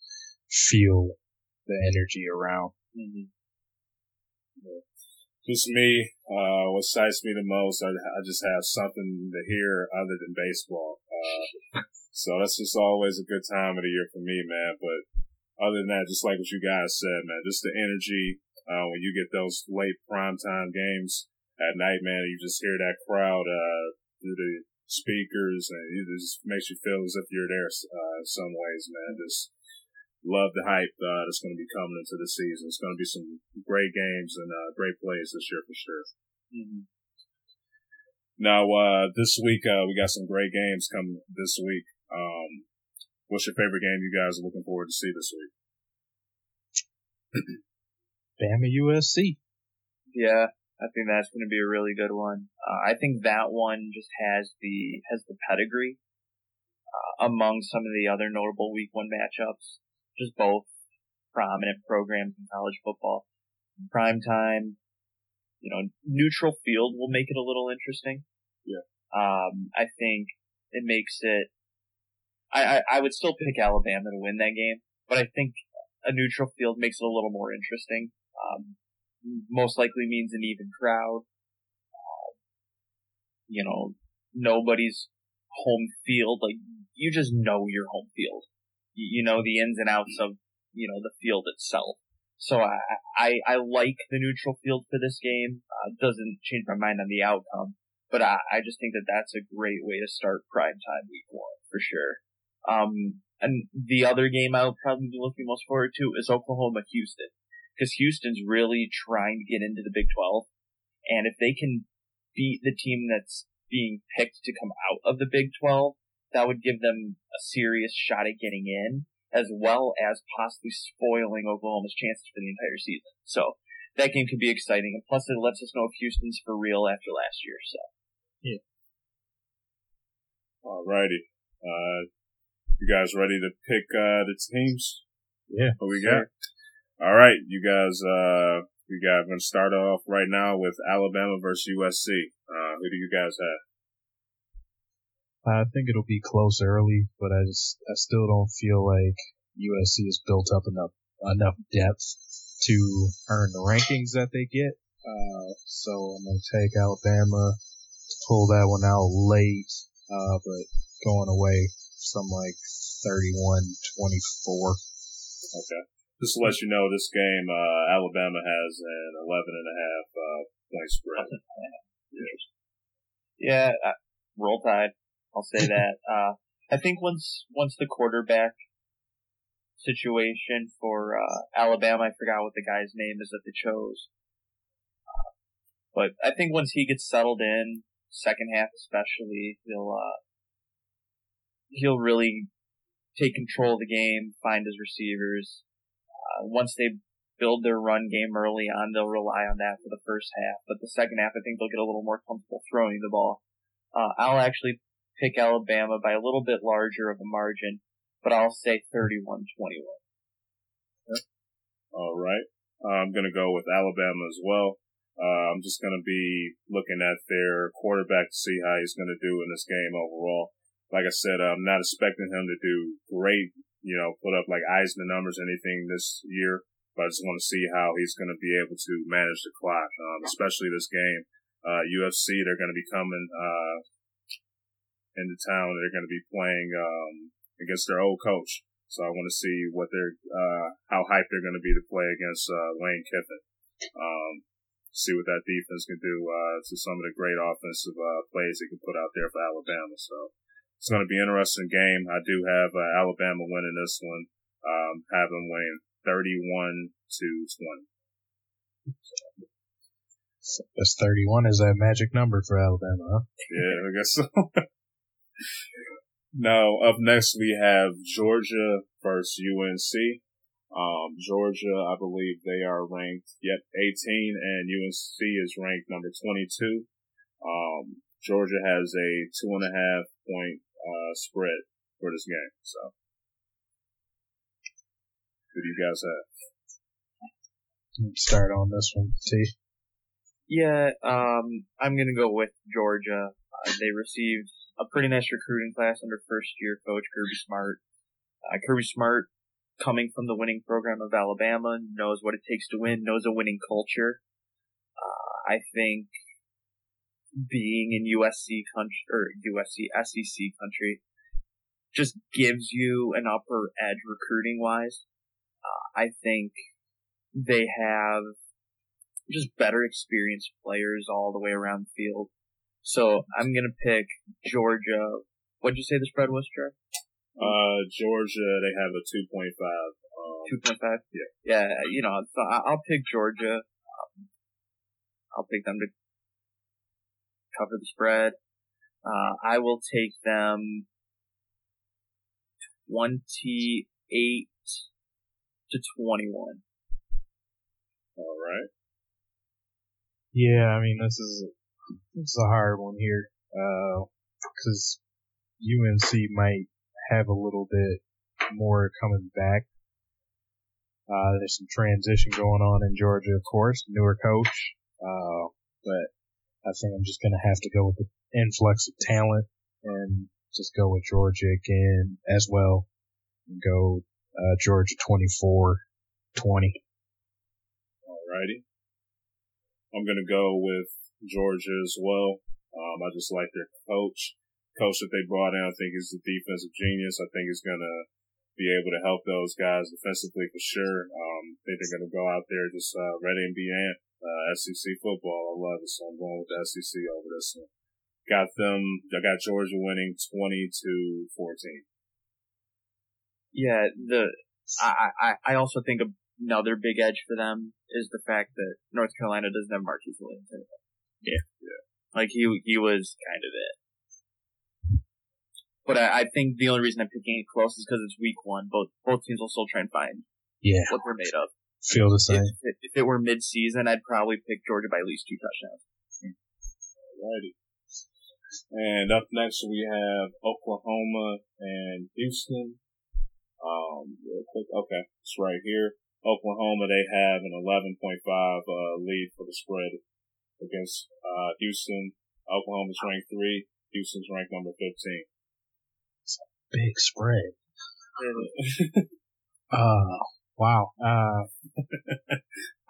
[SPEAKER 2] feel the energy around.
[SPEAKER 3] Mm-hmm.
[SPEAKER 1] Yeah. Just me, uh, what excites me the most, I, I, just have something to hear other than baseball. Uh, so that's just always a good time of the year for me, man. But other than that, just like what you guys said, man, just the energy, uh, when you get those late primetime games at night, man, you just hear that crowd, uh, through the speakers, and it just makes you feel as if you're there uh, in some ways, man. Just love the hype uh, that's going to be coming into the season. It's going to be some great games and uh, great plays this year for sure.
[SPEAKER 3] Mm-hmm.
[SPEAKER 1] Now, uh, this week uh, we got some great games coming this week. Um, what's your favorite game you guys are looking forward to see this week?
[SPEAKER 2] Bama USC.
[SPEAKER 3] Yeah, I think that's going to be a really good one. Uh, I think that one just has the has the pedigree uh, among some of the other notable Week One matchups. Just both prominent programs in college football. Prime time, you know, neutral field will make it a little interesting.
[SPEAKER 1] Yeah.
[SPEAKER 3] Um, I think it makes it. I, I I would still pick Alabama to win that game, but I think a neutral field makes it a little more interesting. Um, most likely means an even crowd. Uh, you know, nobody's home field. Like, you just know your home field. You, you know the ins and outs of, you know, the field itself. So I, I, I like the neutral field for this game. Uh, doesn't change my mind on the outcome, but I, I just think that that's a great way to start prime time week one for sure. Um, and the other game I'll probably be looking most forward to is Oklahoma Houston because Houston's really trying to get into the Big 12. And if they can beat the team that's being picked to come out of the Big 12, that would give them a serious shot at getting in. as well as possibly spoiling Oklahoma's chances for the entire season. So that game could be exciting, and plus it lets us know if Houston's for real after last year. So
[SPEAKER 2] yeah.
[SPEAKER 1] Alrighty, uh, you guys ready to pick uh, the teams?
[SPEAKER 2] Yeah.
[SPEAKER 1] What we got? All right, you guys. Uh, we got. I'm going to start off right now with Alabama versus USC. Uh, who do you guys have?
[SPEAKER 2] I think it'll be close early, but I just I still don't feel like USC has built up enough enough depth to earn the rankings that they get. Uh, so I'm gonna take Alabama, to pull that one out late, uh, but going away some like 31-24.
[SPEAKER 1] Okay. Just to let you know, this game, uh, Alabama has an 11 and a half, uh, point spread.
[SPEAKER 3] yeah, uh, roll tide. I'll say that. Uh, I think once, once the quarterback situation for, uh, Alabama, I forgot what the guy's name is that they chose. Uh, but I think once he gets settled in, second half especially, he'll, uh, he'll really take control of the game, find his receivers. Uh, once they build their run game early on, they'll rely on that for the first half. But the second half, I think they'll get a little more comfortable throwing the ball. Uh, I'll actually pick Alabama by a little bit larger of a margin, but I'll say 31-21.
[SPEAKER 1] All right. Uh, I'm going to go with Alabama as well. Uh, I'm just going to be looking at their quarterback to see how he's going to do in this game overall. Like I said, I'm not expecting him to do great, you know, put up like Heisman numbers anything this year, but I just want to see how he's going to be able to manage the clock, um, especially this game. Uh, USC, they're going to be coming, uh, into town. They're going to be playing, um, against their old coach. So I want to see what they're, uh, how hyped they're going to be to play against, uh, Lane Kiffin. Um, see what that defense can do, uh, to some of the great offensive, uh, plays they can put out there for Alabama. So it's going to be an interesting game. I do have, uh, Alabama winning this one, um, have them winning 31 to 20.
[SPEAKER 2] So that's 31 is that magic number for Alabama, huh?
[SPEAKER 1] Yeah, I guess so. now, up next we have Georgia versus UNC. Um, Georgia, I believe they are ranked, yep, 18 and UNC is ranked number 22. Um, Georgia has a two and a half point, uh, spread for this game. So, who do you guys have?
[SPEAKER 2] Start on this one, T.
[SPEAKER 3] Yeah, um, I'm gonna go with Georgia. Uh, they received a pretty nice recruiting class under first year coach Kirby Smart. Uh, Kirby Smart, coming from the winning program of Alabama, knows what it takes to win, knows a winning culture. Uh, I think being in USC country, or USC SEC country, just gives you an upper edge recruiting wise. Uh, I think they have just better experienced players all the way around the field. So I'm gonna pick Georgia. What'd you say the spread was, Trey?
[SPEAKER 1] Uh, Georgia, they have a 2.5. Um,
[SPEAKER 3] Two point five.
[SPEAKER 1] Yeah.
[SPEAKER 3] Yeah, you know, so I'll pick Georgia. Um, I'll pick them to cover the spread. Uh, I will take them twenty-eight to twenty-one.
[SPEAKER 1] all right.
[SPEAKER 2] Yeah, I mean this is this is a hard one here, because UNC might have a little bit more coming back. Uh, there's some transition going on in Georgia, of course, newer coach. Uh, but I think I'm just gonna have to go with the influx of talent and just go with Georgia again as well. Go uh, Georgia 24 20.
[SPEAKER 1] Alrighty. I'm gonna go with Georgia as well. Um, I just like their coach. Coach that they brought in, I think is a defensive genius. I think he's gonna be able to help those guys defensively for sure. Um, I think they're gonna go out there just, uh, ready and be in, uh, SEC football. I love it. So I'm going with the SEC over this one. Got them, I got Georgia winning 20 to 14.
[SPEAKER 3] Yeah, the I I I also think another big edge for them is the fact that North Carolina doesn't have Marquise Williams anymore.
[SPEAKER 2] Yeah.
[SPEAKER 1] Yeah.
[SPEAKER 3] Like he he was kind of it. But I, I think the only reason I'm picking it close is because it's week one. Both both teams will still try and find
[SPEAKER 2] Yeah,
[SPEAKER 3] what they're made of.
[SPEAKER 2] Feel the same.
[SPEAKER 3] If, it- if it were mid-season, I'd probably pick Georgia by at least two touchdowns.
[SPEAKER 1] Alrighty. And up next we have Oklahoma and Houston. Um, real quick, okay, it's right here. Oklahoma, they have an 11.5 uh, lead for the spread against uh, Houston. Oklahoma's ranked three. Houston's ranked number 15.
[SPEAKER 2] It's a Big spread. Uh, wow. Uh,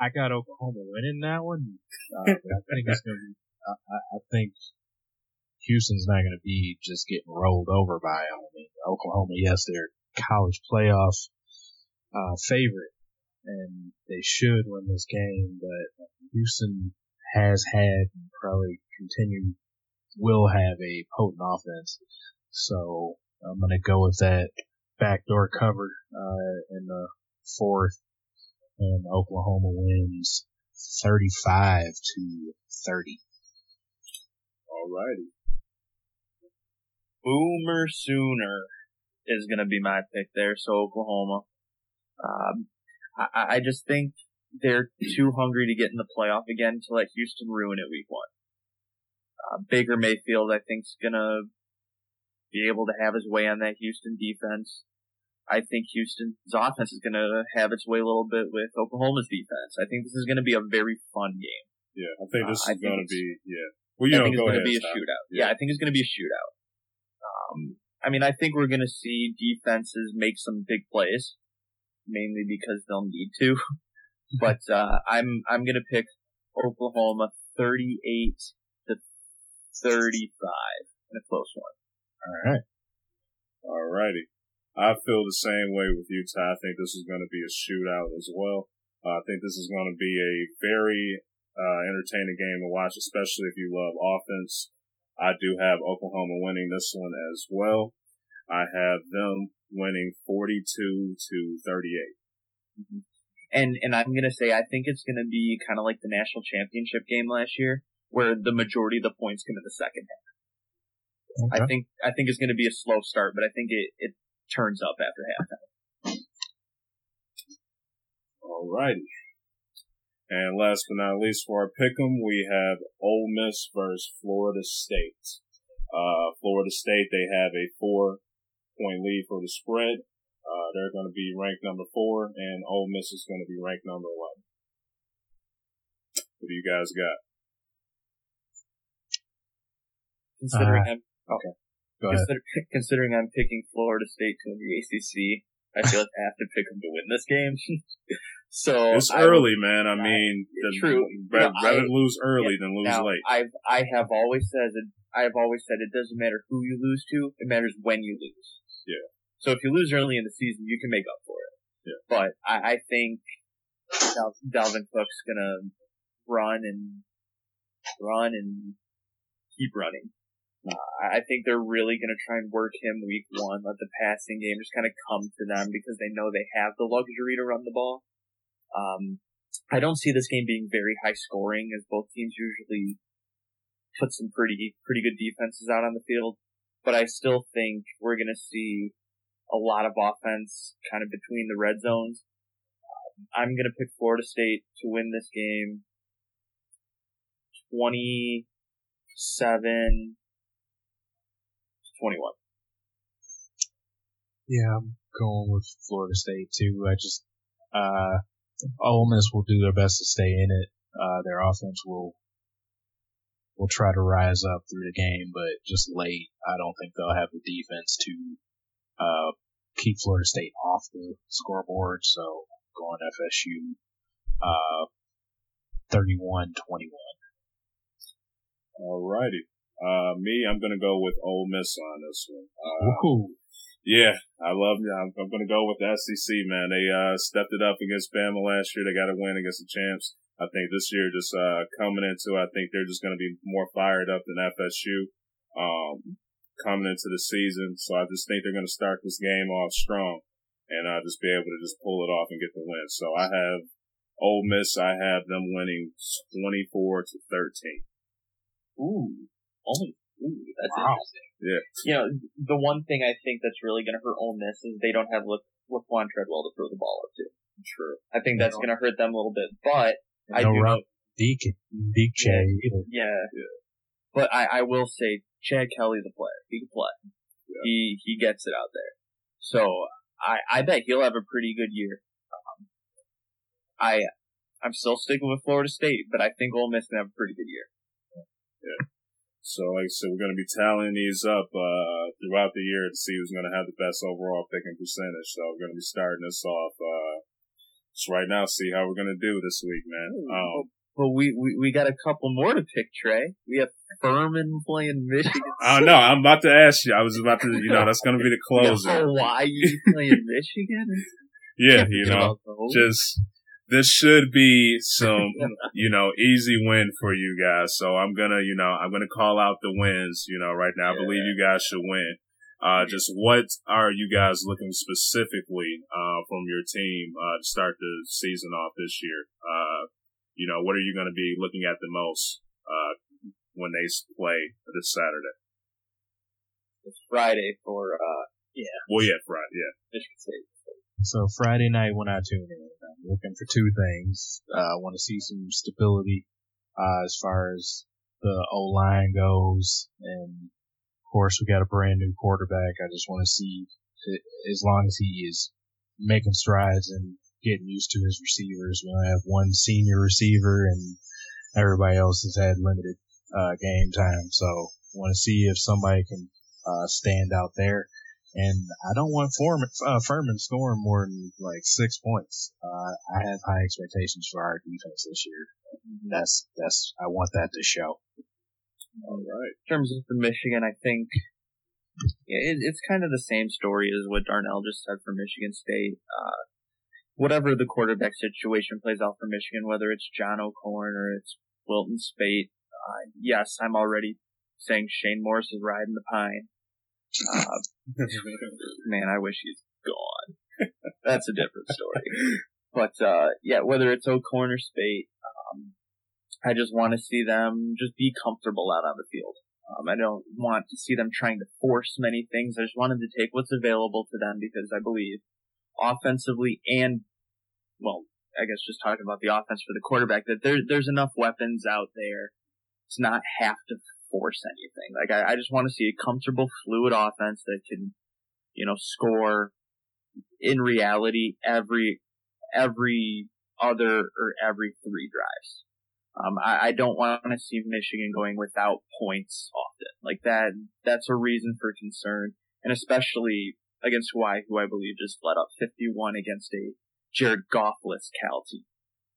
[SPEAKER 2] I got Oklahoma winning that one. Uh, I think it's gonna be, I, I- I think Houston's not gonna be just getting rolled over by them. I mean, Oklahoma, yes, they're college playoff, uh, favorite and they should win this game, but Houston has had and probably continue will have a potent offense. So I'm gonna go with that backdoor cover uh, in the fourth, and Oklahoma wins 35 to 30.
[SPEAKER 1] Alrighty.
[SPEAKER 3] Boomer Sooner is going to be my pick there. So Oklahoma. Um, I, I just think they're too hungry to get in the playoff again to let Houston ruin it week one. Uh, Baker Mayfield, I think, is going to be able to have his way on that Houston defense. I think Houston's offense is going to have its way a little bit with Oklahoma's defense. I think this is going to be a very fun game.
[SPEAKER 1] Yeah, I think this
[SPEAKER 3] Uh,
[SPEAKER 1] is going to be, yeah. Well, you
[SPEAKER 3] I
[SPEAKER 1] know,
[SPEAKER 3] think it's
[SPEAKER 1] go
[SPEAKER 3] going to be a shootout.
[SPEAKER 1] Yeah.
[SPEAKER 3] Yeah. I think it's going to be a shootout. Um, I mean, I think we're going to see defenses make some big plays, mainly because they'll need to. but uh, I'm I'm going to pick Oklahoma 38 to 35 in a close one.
[SPEAKER 2] All right.
[SPEAKER 1] Alrighty. I feel the same way with Utah. I think this is going to be a shootout as well. Uh, I think this is going to be a very uh, entertaining game to watch, especially if you love offense. I do have Oklahoma winning this one as well. I have them winning 42 to 38.
[SPEAKER 3] And and I'm going to say I think it's going to be kind of like the national championship game last year, where the majority of the points come in the second half. I think I think it's going to be a slow start, but I think it, it turns up after halftime.
[SPEAKER 1] Alrighty. And last but not least for our pick'em, we have Ole Miss versus Florida State. Uh, Florida State, they have a four point lead for the spread. Uh, they're going to be ranked number four, and Ole Miss is going to be ranked number 11. What do you guys got?
[SPEAKER 3] Considering I'm
[SPEAKER 2] Go ahead.
[SPEAKER 3] Consider, considering I'm picking Florida State to win the ACC, I feel like I have to pick them to win this game. so
[SPEAKER 1] It's
[SPEAKER 3] I-
[SPEAKER 1] early, man. I mean, the,
[SPEAKER 3] True.
[SPEAKER 1] Rather, rather
[SPEAKER 3] I-
[SPEAKER 1] lose early than lose
[SPEAKER 3] Now,
[SPEAKER 1] late.
[SPEAKER 3] I've I have always said that I have always said it doesn't matter who you lose to, it matters when you lose.
[SPEAKER 1] Yeah.
[SPEAKER 3] So if you lose early in the season, you can make up for it.
[SPEAKER 1] Yeah.
[SPEAKER 3] But I, I think Dal- Dalvin Cook's gonna run and run and keep running. Uh, I think they're really gonna try and work him week one, let the passing game just kind of come to them because they know they have the luxury to run the ball. Um, I don't see this game being very high scoring as both teams usually put some pretty pretty good defenses out on the field. But I still think we're gonna see a lot of offense kind of between the red zones. Um, I'm gonna pick Florida State to win this game. Twenty-seven. 21.
[SPEAKER 2] Yeah, I'm going with Florida State too. I just, uh, Ole Miss will do their best to stay in it. Uh, their offense will, will try to rise up through the game, but just late, I don't think they'll have the defense to, uh, keep Florida State off the scoreboard. So going FSU, uh, 31-21.
[SPEAKER 1] Alrighty. Uh, me, I'm going to go with Ole Miss on this one. Uh, Yeah, I love. I'm, I'm going to go with the SEC, man. They uh, stepped it up against Bama last year. They got a win against the champs. I think this year, just uh, coming into, I think they're just going to be more fired up than FSU um, coming into the season. So I just think they're going to start this game off strong and uh, just be able to just pull it off and get the win. So I have Ole Miss. I have them winning 24 to 13.
[SPEAKER 3] Ooh. Only, ooh, that's
[SPEAKER 2] Wow.
[SPEAKER 3] interesting.
[SPEAKER 1] Yeah.
[SPEAKER 3] You know, the one thing I think that's really going to hurt Ole Miss is they don't have La- Laquan Treadwell to throw the ball up to.
[SPEAKER 1] True.
[SPEAKER 3] I think that's going to hurt them a little bit, but I
[SPEAKER 2] no
[SPEAKER 3] do
[SPEAKER 2] Rob Deacon, Deek Che either.
[SPEAKER 3] Yeah. But I, I will say Chad Kelly the player. He can play.
[SPEAKER 1] Yeah.
[SPEAKER 3] He he gets it out there. So I I bet he'll have a pretty good year. Um, I I'm still sticking with Florida State, but I think Ole Miss can have a pretty good year.
[SPEAKER 1] So, like I said, we're going to be tallying these up uh, throughout the year to see who's going to have the best overall picking percentage. So, we're going to be starting this off uh, just right now. See how we're going to do this week, man. Um,
[SPEAKER 3] But we, we we got a couple more to pick, Trey. We have Furman playing Michigan.
[SPEAKER 1] I don't know. I'm about to ask you. I was about to, you know, that's going to be the
[SPEAKER 3] We got
[SPEAKER 1] closer.
[SPEAKER 3] Hawaii playing Michigan.
[SPEAKER 1] Yeah, you know,
[SPEAKER 3] Just
[SPEAKER 1] just this should be some, you know, easy win for you guys. So I'm gonna, you know, I'm gonna call out the wins. You know, right now I believe you guys should win. Uh, just what are you guys looking specifically uh, from your team uh, to start the season off this year? Uh, you know, what are you to be looking at the most uh, when they play this Saturday?
[SPEAKER 3] it's Friday for uh yeah.
[SPEAKER 1] Well, yeah, Friday, yeah.
[SPEAKER 3] Michigan State.
[SPEAKER 2] So Friday night when I tune in, I'm looking for two things. Uh, I want to see some stability, uh, as far as the O line goes. And of course we got a brand new quarterback. I just want to see as long as he is making strides and getting used to his receivers. We only have one senior receiver and everybody else has had limited, uh, game time. So I want to see if somebody can, uh, stand out there. And I don't want Foreman, uh, Furman scoring more than like six points. Uh, I have high expectations for our defense this year. That's, that's, I want that to show.
[SPEAKER 1] All right.
[SPEAKER 3] in terms of the Michigan, I think it, it's kind of the same story as what Darnell just said for Michigan State. Uh, whatever the quarterback situation plays out for Michigan, whether it's John O'Korn or it's Wilton Speight, uh, yes, I'm already saying Shane Morris is riding the pine. Uh, man, I wish he's gone. That's a different story. But, uh, yeah, whether it's O'Korn or Speight, um, I just want to see them just be comfortable out on the field. Um, I don't want to see them trying to force many things. I just want them to take what's available to them because I believe offensively and, well, I guess just talking about the offense for the quarterback that there, there's enough weapons out there to not have to force anything. Like I, I just want to see a comfortable, fluid offense that can, you know, score in reality every, every other or every three drives. Um, I, I don't want to see Michigan going without points often. Like that, that's a reason for concern. And especially against Hawaii, who I believe just let up 51 against a Jared Goffless Cal team.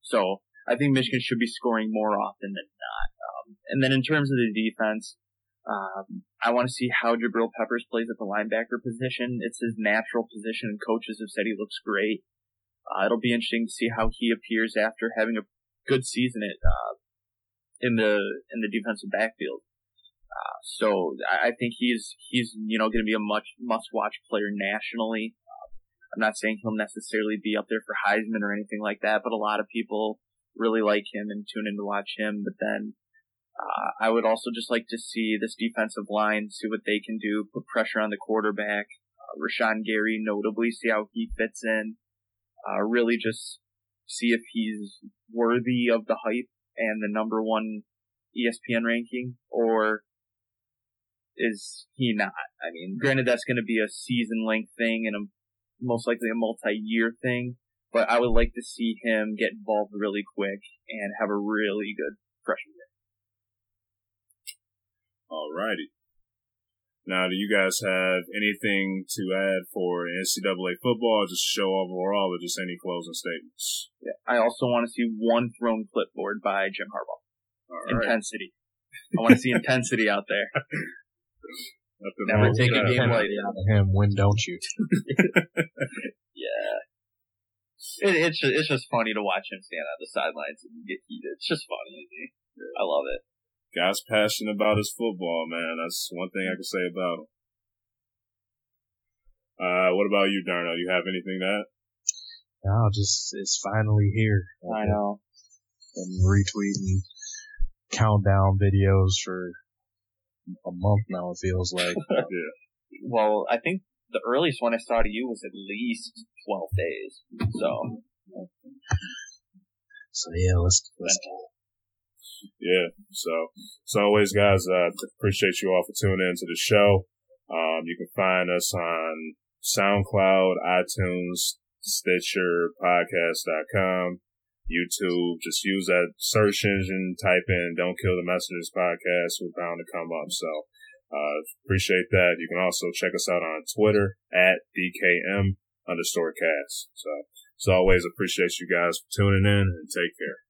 [SPEAKER 3] So I think Michigan should be scoring more often than not. Um, and then in terms of the defense, um, I want to see how Jabril Peppers plays at the linebacker position. It's his natural position, and coaches have said he looks great. Uh, it'll be interesting to see how he appears after having a good season at uh, in the in the defensive backfield. Uh, so I I think he's he's you know going to be a much must watch player nationally. Uh, I'm not saying he'll necessarily be up there for Heisman or anything like that, but a lot of people really like him and tune in to watch him. But then uh, I would also just like to see this defensive line see what they can do, put pressure on the quarterback. Uh, Rashan Gary, notably, see how he fits in. Uh, really just see if he's worthy of the hype and the number one ESPN ranking, or is he not? I mean, granted, that's going to be a season length thing and a, most likely a multi-year thing, but I would like to see him get involved really quick and have a really good freshman year.
[SPEAKER 1] Alrighty. Now, do you guys have anything to add for NCAA football, just show overall, or just any closing statements?
[SPEAKER 3] Yeah. I also want to see one thrown clipboard by Jim Harbaugh.
[SPEAKER 1] All right.
[SPEAKER 3] Intensity. I want to see intensity out there.
[SPEAKER 1] Nothing
[SPEAKER 3] Never
[SPEAKER 1] wrong
[SPEAKER 3] take a game like
[SPEAKER 2] Out of him, when don't you?
[SPEAKER 3] Yeah. It, it's just, it's just funny to watch him stand on the sidelines and get heated. It's just funny to me. I love it.
[SPEAKER 1] Guy's passionate about his football, man. That's one thing I can say about him. Uh, what about you, Darnell? You have anything to add?
[SPEAKER 2] No, just, it's finally here.
[SPEAKER 3] I know.
[SPEAKER 2] And retweeting countdown videos for a month now. It feels like.
[SPEAKER 1] yeah.
[SPEAKER 3] Well, I think the earliest one I saw to you was at least twelve days. So.
[SPEAKER 2] So yeah, let's let's.
[SPEAKER 1] Yeah. So, as always, guys, uh, appreciate you all for tuning into the show. Um, you can find us on SoundCloud, iTunes, Stitcher, podcast.com, YouTube. Just use that search engine, type in Don't Kill the Messengers podcast. We're bound to come up. So, uh, appreciate that. You can also check us out on Twitter at DKM underscore cast. So, as always, appreciate you guys for tuning in and take care.